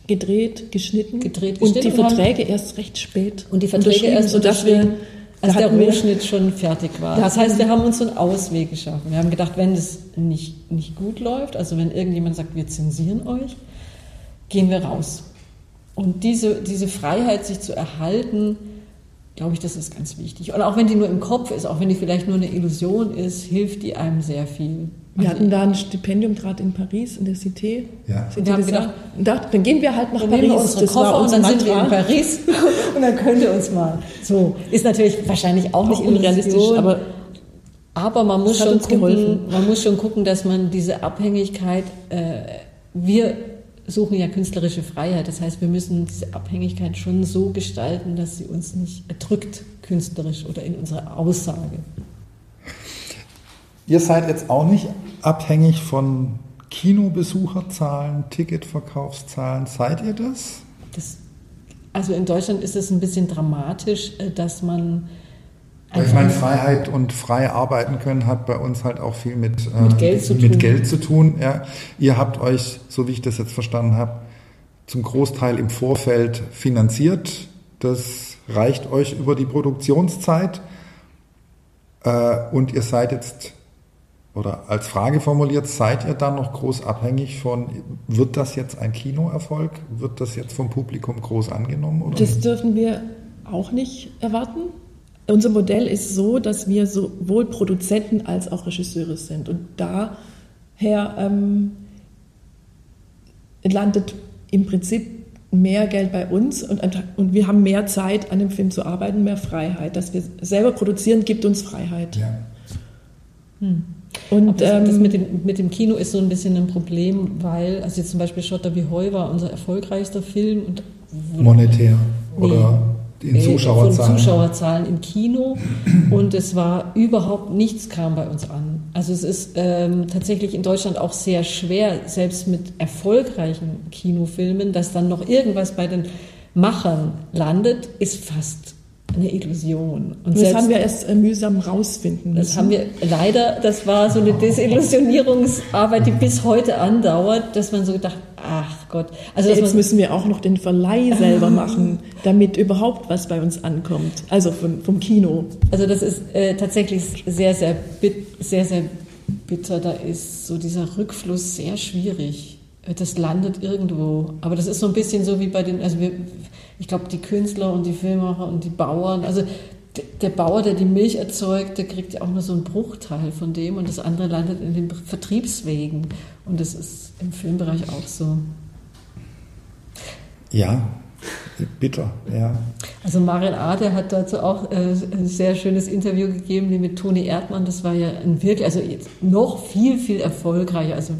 gedreht, geschnitten, gedreht, geschnitten und die Verträge erst recht spät und die Verträge erst sodass wir als der Rohschnitt schon fertig war. Das heißt, wir haben uns einen Ausweg geschaffen. Wir haben gedacht, wenn es nicht, nicht gut läuft, also wenn irgendjemand sagt, wir zensieren euch, gehen wir raus. Und diese, diese Freiheit, sich zu erhalten, glaube ich, das ist ganz wichtig. Und auch wenn die nur im Kopf ist, auch wenn die vielleicht nur eine Illusion ist, hilft die einem sehr viel. Wir also hatten da ein Stipendium gerade in Paris, in der Cité. Ja. Und wir haben gedacht, gedacht, dann gehen wir halt nach dann Paris. Nehmen wir unsere Koffer und dann sind wir in Paris und dann könnt ihr uns mal. So ist natürlich wahrscheinlich auch, auch nicht unrealistisch, aber aber man muss schon gucken, man muss schon gucken, dass man diese Abhängigkeit äh, wir suchen ja künstlerische Freiheit. Das heißt, wir müssen diese Abhängigkeit schon so gestalten, dass sie uns nicht erdrückt, künstlerisch oder in unserer Aussage. Ihr seid jetzt auch nicht abhängig von Kinobesucherzahlen, Ticketverkaufszahlen. Seid ihr das? das also in Deutschland ist es ein bisschen dramatisch, äh, dass man ich meine, Freiheit und frei arbeiten können hat bei uns halt auch viel mit, äh, mit, Geld, zu mit tun. Geld zu tun. Ja. Ihr habt euch, so wie ich das jetzt verstanden habe, zum Großteil im Vorfeld finanziert. Das reicht euch über die Produktionszeit. Äh, und ihr seid jetzt, oder als Frage formuliert, seid ihr dann noch groß abhängig von, wird das jetzt ein Kinoerfolg? Wird das jetzt vom Publikum groß angenommen? Oder das dürfen wir auch nicht erwarten. Unser Modell ist so, dass wir sowohl Produzenten als auch Regisseure sind. Und daher ähm, landet im Prinzip mehr Geld bei uns und, und wir haben mehr Zeit, an dem Film zu arbeiten, mehr Freiheit. Dass wir selber produzieren, gibt uns Freiheit. Ja. Hm. Und das, ähm, das mit, dem, mit dem Kino ist so ein bisschen ein Problem, weil, also jetzt zum Beispiel Schotter wie Heu war unser erfolgreichster Film. Und, Monetär oder? Nee in Zuschauerzahlen. Von Zuschauerzahlen im Kino und es war überhaupt nichts kam bei uns an. Also es ist ähm, tatsächlich in Deutschland auch sehr schwer, selbst mit erfolgreichen Kinofilmen, dass dann noch irgendwas bei den Machern landet, ist fast eine Illusion. Und das haben wir erst äh, mühsam rausfinden müssen. Das haben wir leider, das war so eine Desillusionierungsarbeit, die bis heute andauert, dass man so gedacht, ach Gott. Also jetzt müssen wir auch noch den Verleih selber machen, damit überhaupt was bei uns ankommt. Also vom, vom Kino. Also das ist äh, tatsächlich sehr, sehr, sehr, sehr bitter. Da ist so dieser Rückfluss sehr schwierig. Das landet irgendwo. Aber das ist so ein bisschen so wie bei den, also wir, ich glaube, die Künstler und die Filmemacher und die Bauern, also der Bauer, der die Milch erzeugt, der kriegt ja auch nur so einen Bruchteil von dem und das andere landet in den Vertriebswegen. Und das ist im Filmbereich auch so. Ja, bitter, ja. Also Marin A., der hat dazu auch äh, ein sehr schönes Interview gegeben, die mit Toni Erdmann. Das war ja ein wirklich, also jetzt noch viel, viel erfolgreicher, also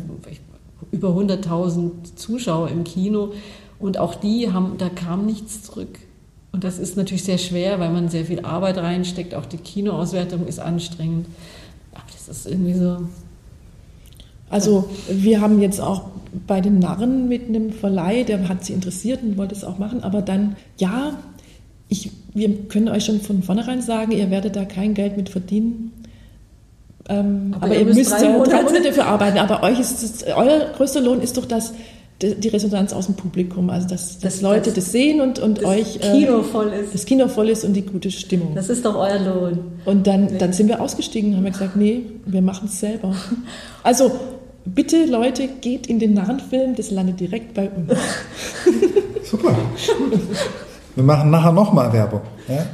über 100.000 Zuschauer im Kino. Und auch die haben, da kam nichts zurück. Und das ist natürlich sehr schwer, weil man sehr viel Arbeit reinsteckt. Auch die Kinoauswertung ist anstrengend. Aber das ist irgendwie so. Also wir haben jetzt auch bei den Narren mit einem Verleih, der hat sie interessiert und wollte es auch machen, aber dann, ja, ich, wir können euch schon von vornherein sagen, ihr werdet da kein Geld mit verdienen. Ähm, aber, aber, ihr müsst, drei, Monate. drei Monate dafür arbeiten. Aber euch ist es, euer größter Lohn ist doch das, die Resonanz aus dem Publikum, also dass, dass das, Leute das, das, sehen und, und das euch Kino äh, voll ist. Das Kino voll ist und die gute Stimmung. Das ist doch euer Lohn. Und dann, dann sind wir ausgestiegen und haben gesagt, nee, wir machen es selber. Also bitte Leute, geht in den Narrenfilm, das landet direkt bei uns. Super. Wir machen nachher nochmal Werbung. Ja?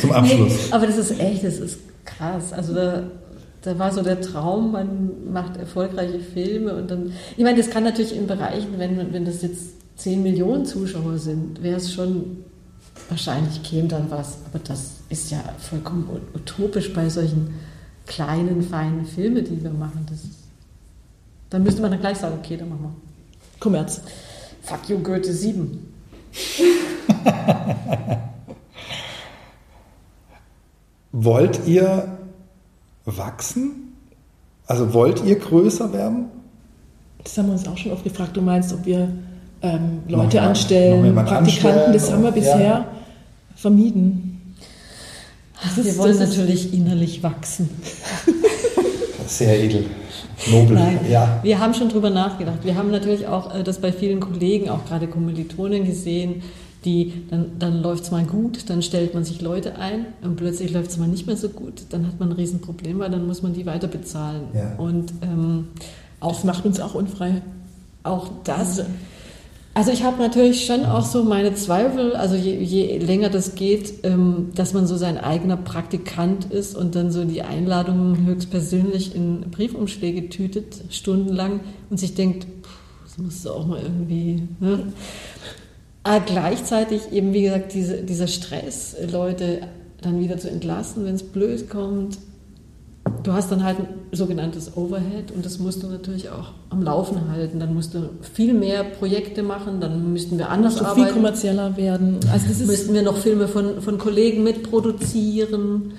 Zum Abschluss. Nee, aber das ist echt, das ist krass. Also da da war so der Traum, man macht erfolgreiche Filme und dann, ich meine, das kann natürlich in Bereichen, wenn, wenn das jetzt 10 Millionen Zuschauer sind, wäre es schon, wahrscheinlich käme dann was, aber das ist ja vollkommen utopisch bei solchen kleinen, feinen Filmen, die wir machen. Das dann müsste man dann gleich sagen, okay, dann machen wir. Kommerz. Fuck you, Goethe 7. Wollt ihr wachsen? Also wollt ihr größer werden? Das haben wir uns auch schon oft gefragt. Du meinst, ob wir ähm, Leute mal, anstellen, Praktikanten, anstellen, das haben wir bisher ja. vermieden. Ist, wir wollen natürlich innerlich wachsen. Sehr edel. Nobel. Nein, ja. wir haben schon drüber nachgedacht. Wir haben natürlich auch äh, das bei vielen Kollegen, auch gerade Kommilitonen gesehen, die, dann, dann läuft es mal gut, dann stellt man sich Leute ein und plötzlich läuft es mal nicht mehr so gut. Dann hat man ein Riesenproblem, weil dann muss man die weiter bezahlen. Ja. Und ähm, auch, das macht uns auch unfrei. Auch das. Also ich habe natürlich schon auch so meine Zweifel, also je, je länger das geht, ähm, dass man so sein eigener Praktikant ist und dann so die Einladungen höchstpersönlich in Briefumschläge tütet, stundenlang und sich denkt, pff, das musst du auch mal irgendwie. Ne? Aber gleichzeitig eben, wie gesagt, diese, dieser Stress, Leute dann wieder zu entlassen, wenn es blöd kommt. Du hast dann halt ein sogenanntes Overhead und das musst du natürlich auch am Laufen halten. Dann musst du viel mehr Projekte machen, dann müssten wir anders so arbeiten. viel kommerzieller werden. Also das müssten wir noch Filme von, von Kollegen mitproduzieren.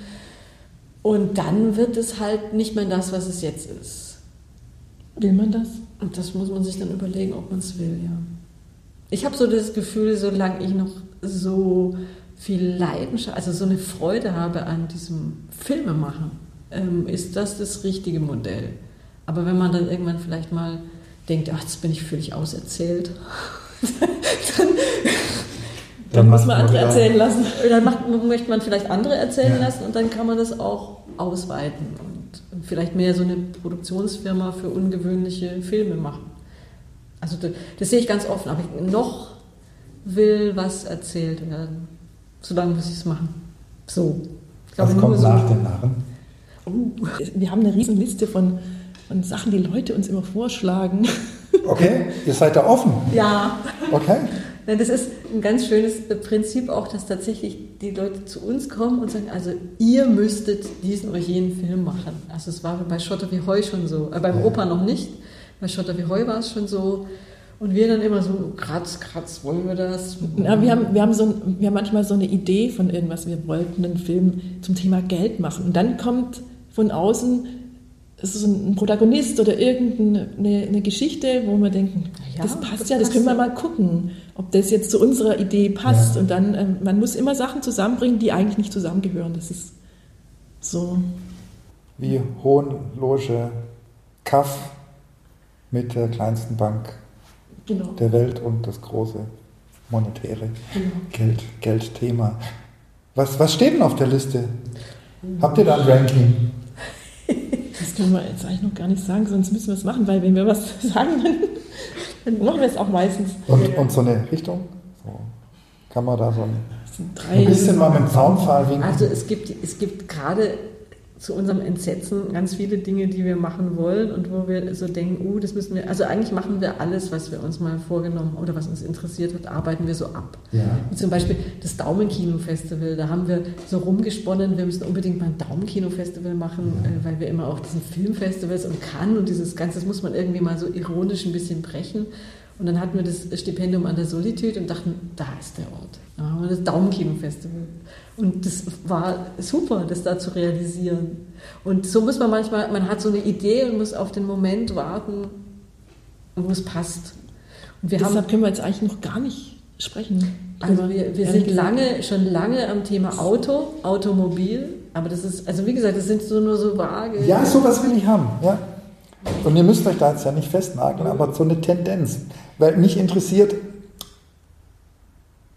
Und dann wird es halt nicht mehr das, was es jetzt ist. Will man das? Und das muss man sich dann überlegen, ob man es will, ja. Ich habe so das Gefühl, solange ich noch so viel Leidenschaft, also so eine Freude habe an diesem Filmemachen, ähm, ist das das richtige Modell. Aber wenn man dann irgendwann vielleicht mal denkt, ach, jetzt bin ich völlig auserzählt, dann, dann, muss man andere erzählen lassen. Dann macht, möchte man vielleicht andere erzählen ja. lassen und dann kann man das auch ausweiten und vielleicht mehr so eine Produktionsfirma für ungewöhnliche Filme machen. Also das, das sehe ich ganz offen, aber ich, noch will was erzählt werden. Solange muss ich es machen. So. Ich glaube, was kommt so nach den Narren? Oh, wir haben eine riesen Liste von, von Sachen, die Leute uns immer vorschlagen. Okay, ihr seid da offen. Ja. Okay. Das ist ein ganz schönes Prinzip auch, dass tatsächlich die Leute zu uns kommen und sagen, also ihr müsstet diesen oder jenen Film machen. Also es war bei Schotter wie Heu schon so, äh, beim ja. Opa noch nicht. Bei Schotter wie Heu war es schon so. Und wir dann immer so, kratz, kratz, wollen wir das? Ja, wir, haben, wir, haben so, wir haben manchmal so eine Idee von irgendwas. Wir wollten einen Film zum Thema Geld machen. Und dann kommt von außen so ein Protagonist oder irgendeine eine Geschichte, wo wir denken, ja, das passt das ja, das können wir mal gucken, ob das jetzt zu unserer Idee passt. Ja. Und dann, ähm, man muss immer Sachen zusammenbringen, die eigentlich nicht zusammengehören. Das ist so. Wie Hohenloge, Kaff mit der kleinsten Bank genau. der Welt und das große monetäre genau. Geld, Geldthema. Was, was steht denn auf der Liste? Habt ihr da ein Ranking? Das können wir jetzt eigentlich noch gar nicht sagen, sonst müssen wir es machen, weil wenn wir was sagen, dann, machen wir es auch meistens. Und, und so eine Richtung? So. Kann man da so ein, ein bisschen mal mit dem Zaunpfahl winken? Also es gibt, es gibt gerade zu unserem Entsetzen ganz viele Dinge, die wir machen wollen und wo wir so denken, uh, das müssen wir, also eigentlich machen wir alles, was wir uns mal vorgenommen oder was uns interessiert hat, arbeiten wir so ab. Ja. Wie zum Beispiel das Daumenkino-Festival, da haben wir so rumgesponnen, wir müssen unbedingt mal ein Daumenkino-Festival machen, ja. äh, weil wir immer auch diesen Filmfestivals und kann und dieses Ganze, das muss man irgendwie mal so ironisch ein bisschen brechen. Und dann hatten wir das Stipendium an der Solitude und dachten, da ist der Ort. Da haben wir das Daumenkino-Festival. Und das war super, das da zu realisieren. Und so muss man manchmal, man hat so eine Idee und muss auf den Moment warten, wo es passt. Und wir Deshalb haben, können wir jetzt eigentlich noch gar nicht sprechen. Also wir, wir sind lange, schon lange am Thema Auto, Automobil, aber das ist, also wie gesagt, das sind so nur so vage. Ja, sowas will ich haben, ja. Und ihr müsst euch da jetzt ja nicht festnageln, aber so eine Tendenz. Weil mich interessiert,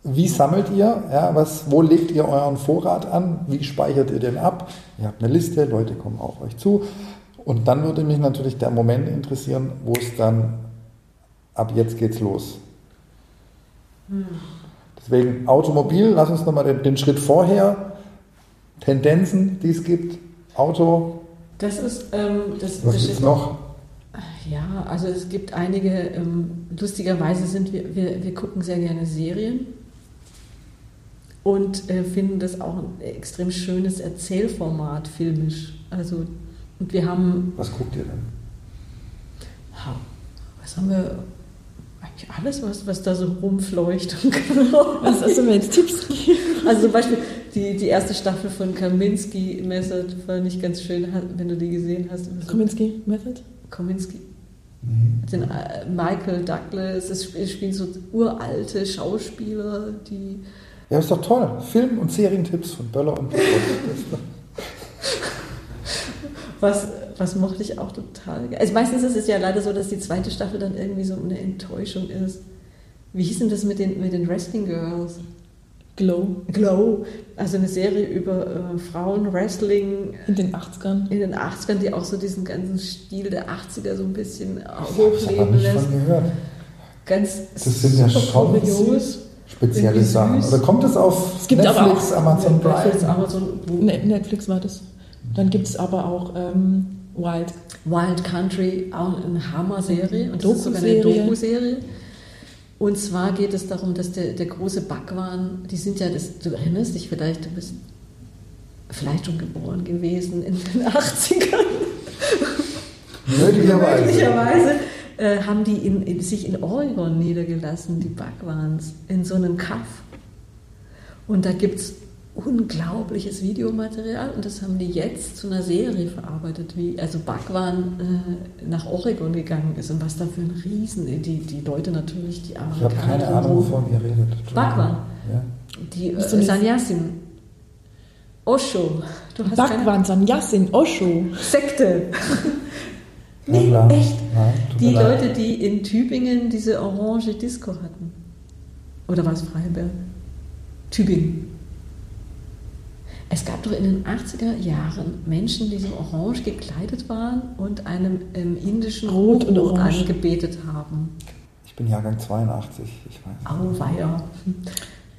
wie sammelt ihr? Ja, was, wo legt ihr euren Vorrat an? Wie speichert ihr den ab? Ihr habt eine Liste, Leute kommen auf euch zu. Und dann würde mich natürlich der Moment interessieren, wo es dann ab jetzt geht's los. Deswegen Automobil, lass uns nochmal den, den Schritt vorher, Tendenzen, die es gibt, Auto. Das ist, ähm, das, was gibt noch? Ja, also es gibt einige, ähm, lustigerweise sind wir, wir, wir gucken sehr gerne Serien und äh, finden das auch ein extrem schönes Erzählformat filmisch. Also, und wir haben. Was guckt ihr denn? Was haben wir? Eigentlich alles, was, was da so rumfleucht. was hast du mir jetzt Tipps Also zum Beispiel die, die erste Staffel von Kaminski Method fand ich ganz schön, wenn du die gesehen hast. Kaminski Method? Kaminski. Mhm. Den, äh, Michael Douglas, es spielen so uralte Schauspieler, die ja, ist doch toll. Film- und Serientipps von Böller und was, was mochte ich auch total. Also meistens ist es ja leider so, dass die zweite Staffel dann irgendwie so eine Enttäuschung ist. Wie hieß denn das mit den, mit den Wrestling Girls? Glow. Glow, also eine Serie über äh, Frauen-Wrestling. In den 80ern. In den 80ern, die auch so diesen ganzen Stil der 80er so ein bisschen hochleben lässt. Von gehört. Ganz das sind ja schon spezielle Sachen. Oder kommt es auf es gibt Netflix, aber auch, Amazon Prime? Netflix, Amazon, ne, Netflix war das. Dann gibt es aber auch ähm, Wild. Wild Country, auch eine Hammer-Serie. Und das ist sogar eine Doku-Serie. Und zwar geht es darum, dass der, der große Backwaren, die sind ja, das, du erinnerst dich vielleicht, du bist vielleicht schon geboren gewesen in den 80ern. Möglicherweise. Möglicherweise äh, haben die in, in, sich in Oregon niedergelassen, die Bhagwans, in so einem Kaff. Und da gibt es unglaubliches Videomaterial und das haben die jetzt zu einer Serie verarbeitet, wie also Bhagwan äh, nach Oregon gegangen ist und was da für ein Riesen, die, die Leute natürlich, die Amerikaner. Ich habe keine Ahnung, wovon ihr redet. Bhagwan. Ja. Die äh, Sanyasin. Osho. Bhagwan, Sanyasin, Osho. Sekte. Nee, ja, echt. Nein, die Leute, die in Tübingen diese orange Disco hatten. Oder war es Freiberg? Tübingen. Es gab doch in den 80er Jahren Menschen, die so orange gekleidet waren und einem ähm, indischen Rot und orange angebetet haben. Ich bin Jahrgang 82, ich weiß. Auweia.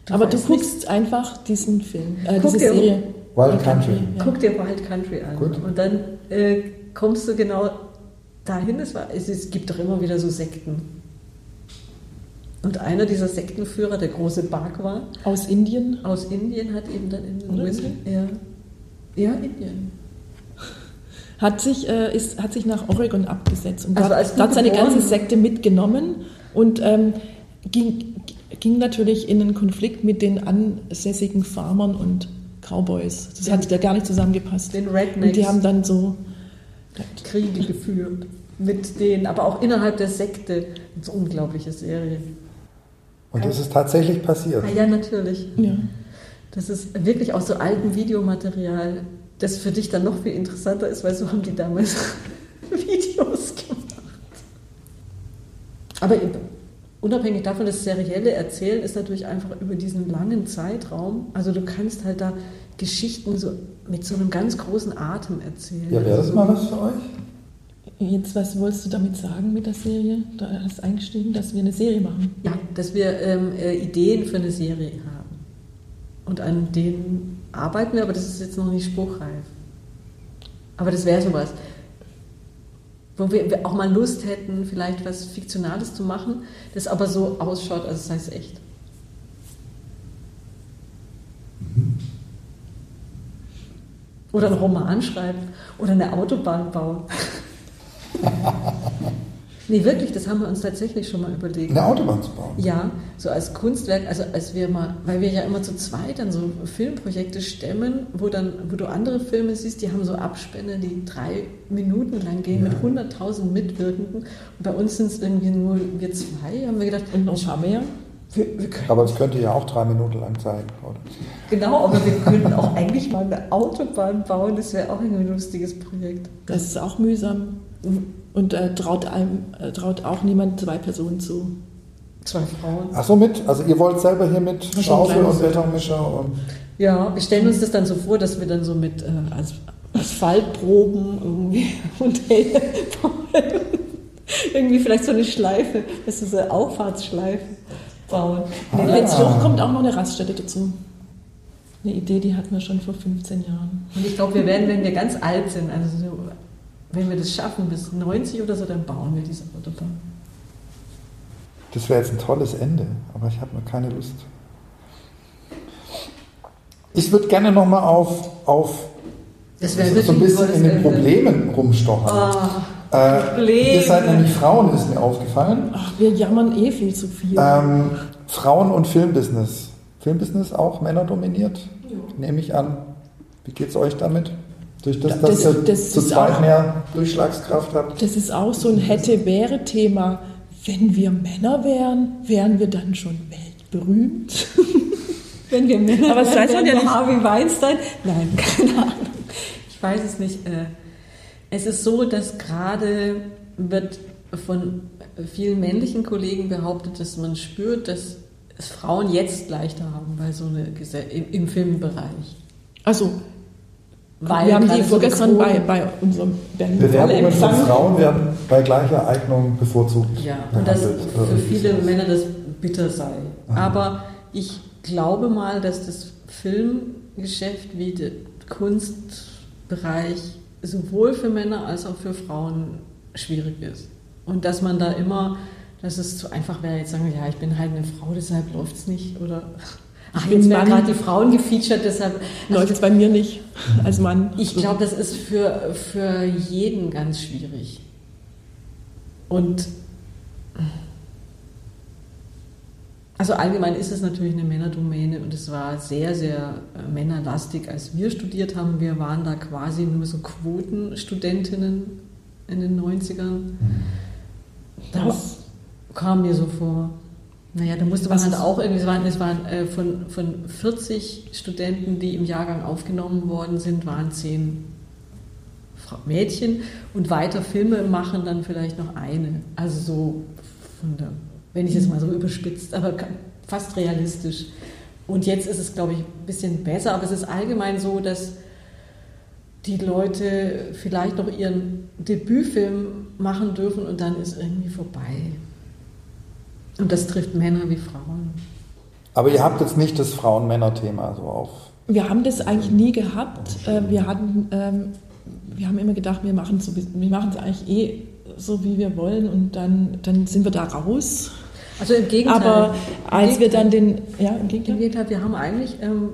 Du Aber du guckst nicht. einfach diesen Film, äh, diese Serie. Wild Country. Ja. Guck dir Wild Country an. Gut. Und dann äh, kommst du genau dahin. Es, war, es, es gibt doch immer wieder so Sekten. Und einer dieser Sektenführer, der große Bhagwan. Aus Indien? Aus Indien hat eben dann in den USA. Ja, ja, Indien. Hat sich, äh, ist, hat sich nach Oregon abgesetzt und also hat, hat seine ganze Sekte mitgenommen und ähm, ging, ging natürlich in einen Konflikt mit den ansässigen Farmern und Cowboys. Das den, hat ja gar nicht zusammengepasst. Den Rednecks. Und die haben dann so Kriege geführt mit denen, aber auch innerhalb der Sekte. Eine so unglaubliche Serie. Und das ist tatsächlich passiert? Ah, ja, natürlich. Ja. Das ist wirklich aus so altem Videomaterial, das für dich dann noch viel interessanter ist, weil so haben die damals Videos gemacht. Aber unabhängig davon, das serielle Erzählen ist natürlich einfach über diesen langen Zeitraum. Also du kannst halt da Geschichten so mit so einem ganz großen Atem erzählen. Ja, wäre das mal was für euch? Jetzt, was wolltest du damit sagen mit der Serie? Da hast du eingestiegen, dass wir eine Serie machen. Ja, dass wir ähm, äh, Ideen für eine Serie haben. Und an denen arbeiten wir, aber das ist jetzt noch nicht spruchreif. Aber das wäre sowas. Wo wir auch mal Lust hätten, vielleicht was Fiktionales zu machen, das aber so ausschaut, als sei es echt. Mhm. Oder einen Roman schreiben oder eine Autobahn bauen. Nee, wirklich, das haben wir uns tatsächlich schon mal überlegt. Eine Autobahn zu bauen. Ja, so als Kunstwerk, also als wir mal, weil wir ja immer zu zweit dann so Filmprojekte stemmen, wo dann, wo du andere Filme siehst, die haben so Abspänne, die drei Minuten lang gehen Ja. mit 100.000 Mitwirkenden. Und bei uns sind es irgendwie nur wir zwei, haben wir gedacht, Und noch ein paar mehr. Wir, wir Aber es könnte ja auch drei Minuten lang zeigen, oder? genau, aber wir könnten auch eigentlich mal eine Autobahn bauen, das wäre auch irgendwie ein lustiges Projekt. Das ist auch mühsam. Und äh, traut, einem, äh, traut auch niemand zwei Personen zu. Zwei Frauen. Ach so, mit? Also ihr wollt selber hier mit Schaufel und Betonmischer und... Ja, wir stellen uns das dann so vor, dass wir dann so mit äh, As- Asphaltproben irgendwie und irgendwie vielleicht so eine Schleife, das ist so eine Auffahrtsschleife bauen. Und Ah. wenn es hochkommt, auch noch eine Raststätte dazu. Eine Idee, die hatten wir schon vor 15 Jahren. Und ich glaube, wir werden, wenn wir ganz alt sind, also so, wenn wir das schaffen, bis 90 oder so, dann bauen wir diese Autobahn. Das wäre jetzt ein tolles Ende, aber ich habe nur keine Lust. Ich würde gerne nochmal auf, auf Das so ein bisschen in den Problemen rumstochern. Ah, äh, ihr seid nämlich Frauen, ist mir aufgefallen. Ach, wir jammern eh viel zu viel. Ähm, Frauen- und Filmbusiness. Filmbusiness auch männerdominiert, nehme ich an. Wie geht es euch damit? Durch das, dass Das- ihr das zu zweit auch- mehr Durchschlagskraft habt. Das ist auch so ein Hätte-Wäre-Thema. Wenn wir Männer wären, wären wir dann schon weltberühmt. Wenn wir Männer Aber das wären, weiß man wären ja nicht. Harvey Weinstein? Nein, keine Ahnung. Ich weiß es nicht. Äh, Es ist so, dass gerade wird von vielen männlichen Kollegen behauptet, dass man spürt, dass es Frauen jetzt leichter haben bei so eine im, im Filmbereich. Also, Weil wir haben die so vorgestern bei, bei unserem Berlin Bewerbungen von. Frauen werden bei gleicher Eignung bevorzugt. Ja, und dass behandelt. für Äh, viele Männer das bitter sei. Aber ich glaube mal, dass das Filmgeschäft wie der Kunstbereich sowohl für Männer als auch für Frauen schwierig ist. Und dass man da immer, dass es zu einfach wäre, jetzt sagen, ja, ich bin halt eine Frau, deshalb läuft es nicht. Oder ach, bin jetzt werden gerade die Frauen gefeatured, deshalb. Läuft es bei mir nicht als Mann. Ich glaube, das ist für, für jeden ganz schwierig. Und also allgemein ist es natürlich eine Männerdomäne und es war sehr, sehr äh, männerlastig, als wir studiert haben. Wir waren da quasi nur so Quotenstudentinnen in den 90ern. Das kam mir so vor. Naja, da musste man halt auch irgendwie, es waren, es waren äh, von, von 40 Studenten, die im Jahrgang aufgenommen worden sind, waren 10 Fra- Mädchen und weiter Filme machen dann vielleicht noch eine. Also so von der, wenn ich es mal so überspitzt, aber fast realistisch. Und jetzt ist es, glaube ich, ein bisschen besser, aber es ist allgemein so, dass die Leute vielleicht noch ihren Debütfilm machen dürfen und dann ist irgendwie vorbei. Und das trifft Männer wie Frauen. Aber ihr habt jetzt nicht das Frauen-Männer-Thema so auf. Wir haben das eigentlich nie gehabt. Äh, Wir hatten, ähm, wir haben immer gedacht, wir machen es wir machen es eigentlich eh so, wie wir wollen und dann, dann sind wir da raus. Also im Gegenteil. Aber Im als wir Gegenteil. dann den, ja, im Im Gegenteil. Gegenteil, wir haben eigentlich ähm,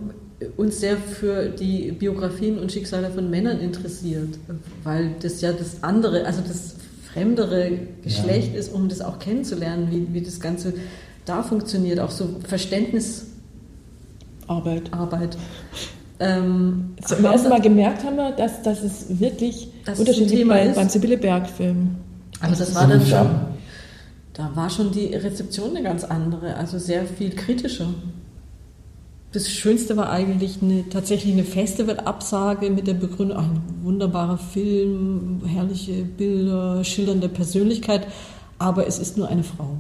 uns sehr für die Biografien und Schicksale von Männern interessiert, weil das ja das andere, also das fremdere Geschlecht ist, um das auch kennenzulernen, wie, wie das Ganze da funktioniert, auch so Verständnisarbeit. Arbeit. Ähm, Zum ersten Mal gemerkt haben wir, dass, dass es wirklich ein unterschiedlich Thema bei, beim Sibylle Berg-Film. aber das war dann schon? Da war schon die Rezeption eine ganz andere, also sehr viel kritischer. Das Schönste war eigentlich eine, tatsächlich eine Festivalabsage mit der Begründung, ein wunderbarer Film, herrliche Bilder, schildernde Persönlichkeit, aber es ist nur eine Frau.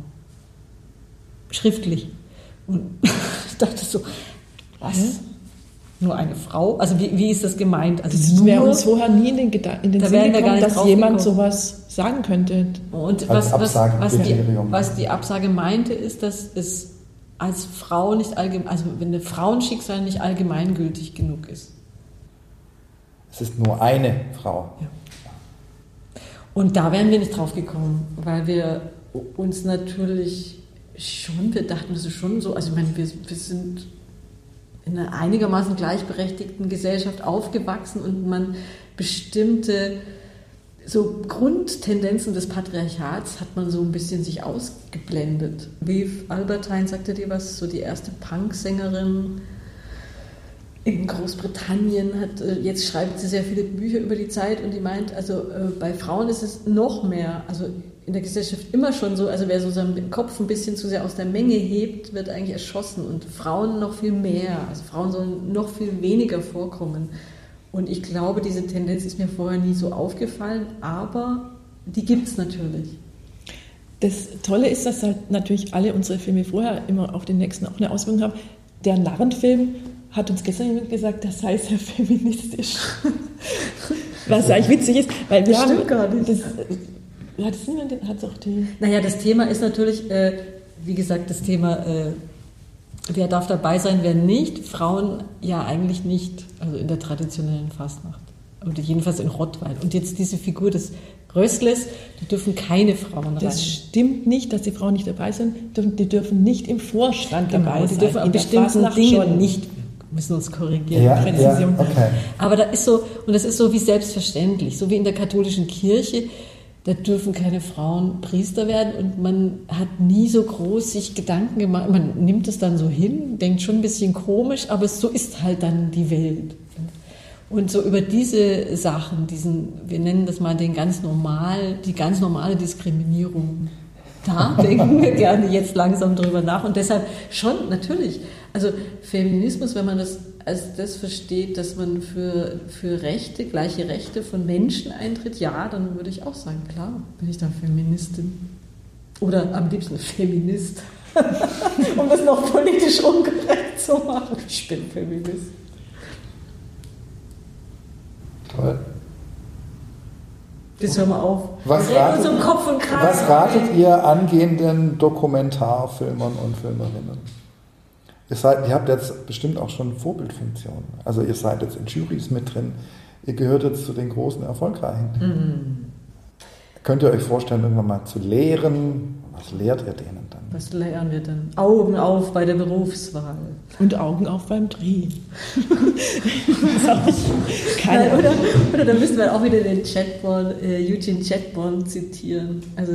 Schriftlich. Und ich dachte so, was? Nur eine Frau? Also wie, wie ist das gemeint? Also Das wäre uns vorher nie in den, Geda in den Da Sinn wären wir gar gekommen, dass jemand gekommen. sowas sagen könnte. Und Als was, was, was, die, was die Absage meinte, ist, dass es als Frau nicht allgemein, also wenn ein Frauenschicksal nicht allgemeingültig genug ist. Es ist nur eine Frau. Und da wären wir nicht drauf gekommen, weil wir uns natürlich schon, wir dachten, das ist schon so, also ich meine, wir, wir sind in einer einigermaßen gleichberechtigten Gesellschaft aufgewachsen und man bestimmte so Grundtendenzen des Patriarchats hat man so ein bisschen sich ausgeblendet. Wie Albertine sagte dir was, so die erste Punksängerin in Großbritannien hat, äh, jetzt schreibt sie sehr viele Bücher über die Zeit und die meint, also äh, bei Frauen ist es noch mehr, also in der Gesellschaft immer schon so, also wer so seinen Kopf ein bisschen zu sehr aus der Menge hebt, wird eigentlich erschossen und Frauen noch viel mehr, also Frauen sollen noch viel weniger vorkommen. Und ich glaube, diese Tendenz ist mir vorher nie so aufgefallen, aber die gibt es natürlich. Das Tolle ist, dass halt natürlich alle unsere Filme vorher immer auf den nächsten auch eine Auswirkung haben. Der Narrenfilm hat uns gestern jemand gesagt, das sei sehr feministisch. Was eigentlich witzig ist, weil wir das haben. Das, hat es niemand, hat es auch die. Naja, das Thema ist natürlich, äh, wie gesagt, das Thema, äh, wer darf dabei sein, wer nicht. Frauen ja eigentlich nicht, also in der traditionellen Fastnacht. Oder jedenfalls in Rottweil. Und jetzt diese Figur des Rösles, da dürfen keine Frauen rein. Das stimmt nicht, dass die Frauen nicht dabei sind. Dürfen- Die dürfen nicht im Vorstand Genau, dabei die sein. dürfen an In bestimmten Dingen schon. nicht, wir müssen uns korrigieren. Ja, ja, Präzision. okay. Aber da ist so, und das ist so wie selbstverständlich, so wie in der katholischen Kirche, da dürfen keine Frauen Priester werden und man hat nie so groß sich Gedanken gemacht. Man nimmt es dann so hin, denkt schon ein bisschen komisch, aber so ist halt dann die Welt. Und so über diese Sachen, diesen, wir nennen das mal den ganz normal, die ganz normale Diskriminierung, da denken wir gerne jetzt langsam drüber nach. Und deshalb schon, natürlich. Also Feminismus, wenn man das als das versteht, dass man für, für Rechte, gleiche Rechte von Menschen eintritt, ja, dann würde ich auch sagen, klar, bin ich dann Feministin. Oder am liebsten Feminist. um das noch politisch unkorrekt zu machen. Ich bin Feminist. Toll. Jetzt hör mal auf. Was wir ratet- um Kopf und Kragen. Was ratet ihr angehenden Dokumentarfilmern und Filmerinnen? Ihr, seid, ihr habt jetzt bestimmt auch schon Vorbildfunktionen. Also ihr seid jetzt in Jurys mit drin. Ihr gehört jetzt zu den großen Erfolgreichen. Mhm. Könnt ihr euch vorstellen, irgendwann mal zu lehren? Was lehrt ihr denen dann? Was lernen wir denn? Augen auf bei der Berufswahl. Und Augen auf beim ich keine Nein, oder, oder dann müssen wir auch wieder den Chatborn, äh, Eugene Chatborn zitieren. Also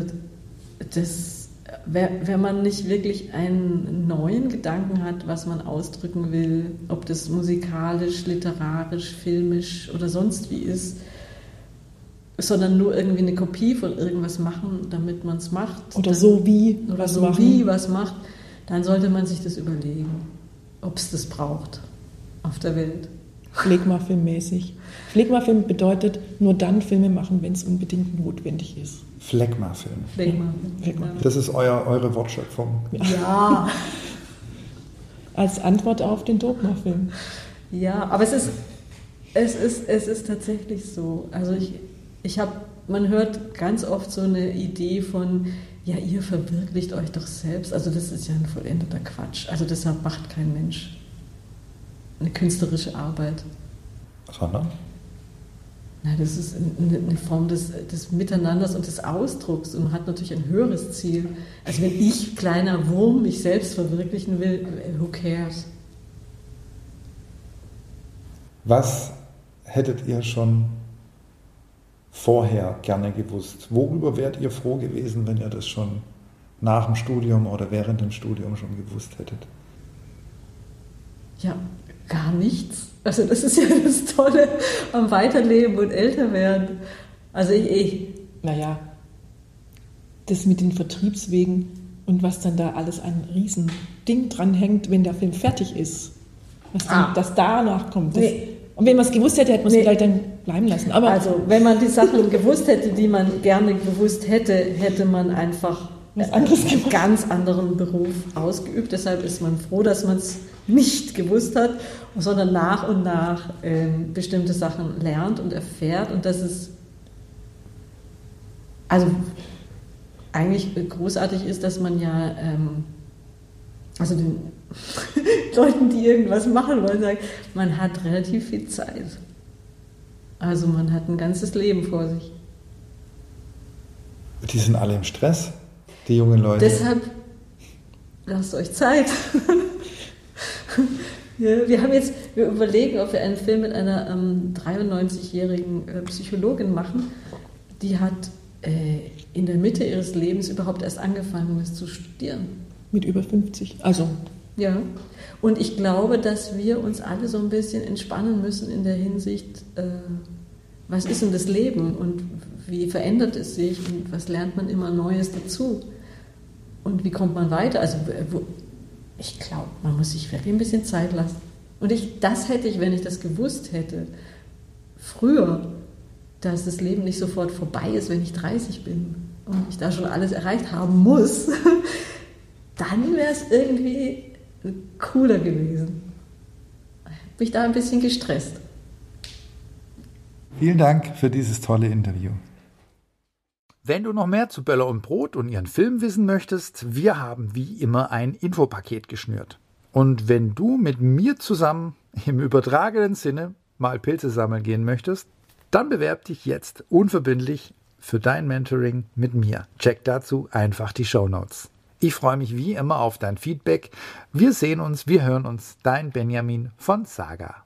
das, wenn man nicht wirklich einen neuen Gedanken hat, was man ausdrücken will, ob das musikalisch, literarisch, filmisch oder sonst wie ist, sondern nur irgendwie eine Kopie von irgendwas machen, damit man es macht. Oder dann- so wie oder was so machen. wie was macht, dann sollte man sich das überlegen, ob es das braucht auf der Welt. Phlegma-Filmmäßig. Phlegma-Film bedeutet nur dann Filme machen, wenn es unbedingt notwendig ist. Phlegma-Film. Mal. Phlegma. Das ist euer, eure Wortschöpfung. Ja, Als Antwort auf den Dogma-Film. ja, aber es ist, es ist, es ist tatsächlich so. Also ich, ich habe, man hört ganz oft so eine Idee von, ja, ihr verwirklicht euch doch selbst. Also das ist ja ein vollendeter Quatsch. Also deshalb macht kein Mensch eine künstlerische Arbeit. Sondern? Na, das ist eine Form des, des Miteinanders und des Ausdrucks und hat natürlich ein höheres Ziel. Also wenn ich, kleiner Wurm, mich selbst verwirklichen will, who cares? Was hättet ihr schon vorher gerne gewusst? Worüber wärt ihr froh gewesen, wenn ihr das schon nach dem Studium oder während dem Studium schon gewusst hättet? Ja, gar nichts. Also das ist ja das Tolle am Weiterleben und Älterwerden. Also ich, ich Naja, das mit den Vertriebswegen und was dann da alles ein Riesending dranhängt, wenn der Film fertig ist. Was dann, Ah. das danach kommt. Das, Nee. Und wenn man es gewusst hätte, hätte man es Nee. vielleicht dann bleiben lassen. Aber also wenn man die Sachen gewusst hätte, die man gerne gewusst hätte, hätte man einfach Was anderes einen gemacht. ganz anderen Beruf ausgeübt. Deshalb ist man froh, dass man es nicht gewusst hat, sondern nach und nach ähm, bestimmte Sachen lernt und erfährt und dass es also eigentlich großartig ist, dass man ja ähm, also den Leuten, die irgendwas machen wollen, sagt, man hat relativ viel Zeit. Also man hat ein ganzes Leben vor sich. Die sind alle im Stress, die jungen Leute. Deshalb lasst euch Zeit. ja, wir haben jetzt, wir überlegen, ob wir einen Film mit einer ähm, 93-jährigen äh, Psychologin machen, die hat äh, in der Mitte ihres Lebens überhaupt erst angefangen, was zu studieren. Mit über 50. Also. Ja. Und ich glaube, dass wir uns alle so ein bisschen entspannen müssen in der Hinsicht, äh, was ist denn das Leben und wie verändert es sich und was lernt man immer Neues dazu und wie kommt man weiter. Also wo, ich glaube, man muss sich wirklich ein bisschen Zeit lassen. Und ich, das hätte ich, wenn ich das gewusst hätte, früher, dass das Leben nicht sofort vorbei ist, wenn ich 30 bin und ich da schon alles erreicht haben muss, dann wäre es irgendwie cooler gewesen. Ich da ein bisschen gestresst. Vielen Dank für dieses tolle Interview. Wenn du noch mehr zu Böller und Brot und ihren Film wissen möchtest, wir haben wie immer ein Infopaket geschnürt. Und wenn du mit mir zusammen im übertragenen Sinne mal Pilze sammeln gehen möchtest, dann bewerb dich jetzt unverbindlich für dein Mentoring mit mir. Check dazu einfach die Show Notes. Ich freue mich wie immer auf dein Feedback. Wir sehen uns, wir hören uns. Dein Benjamin von Saga.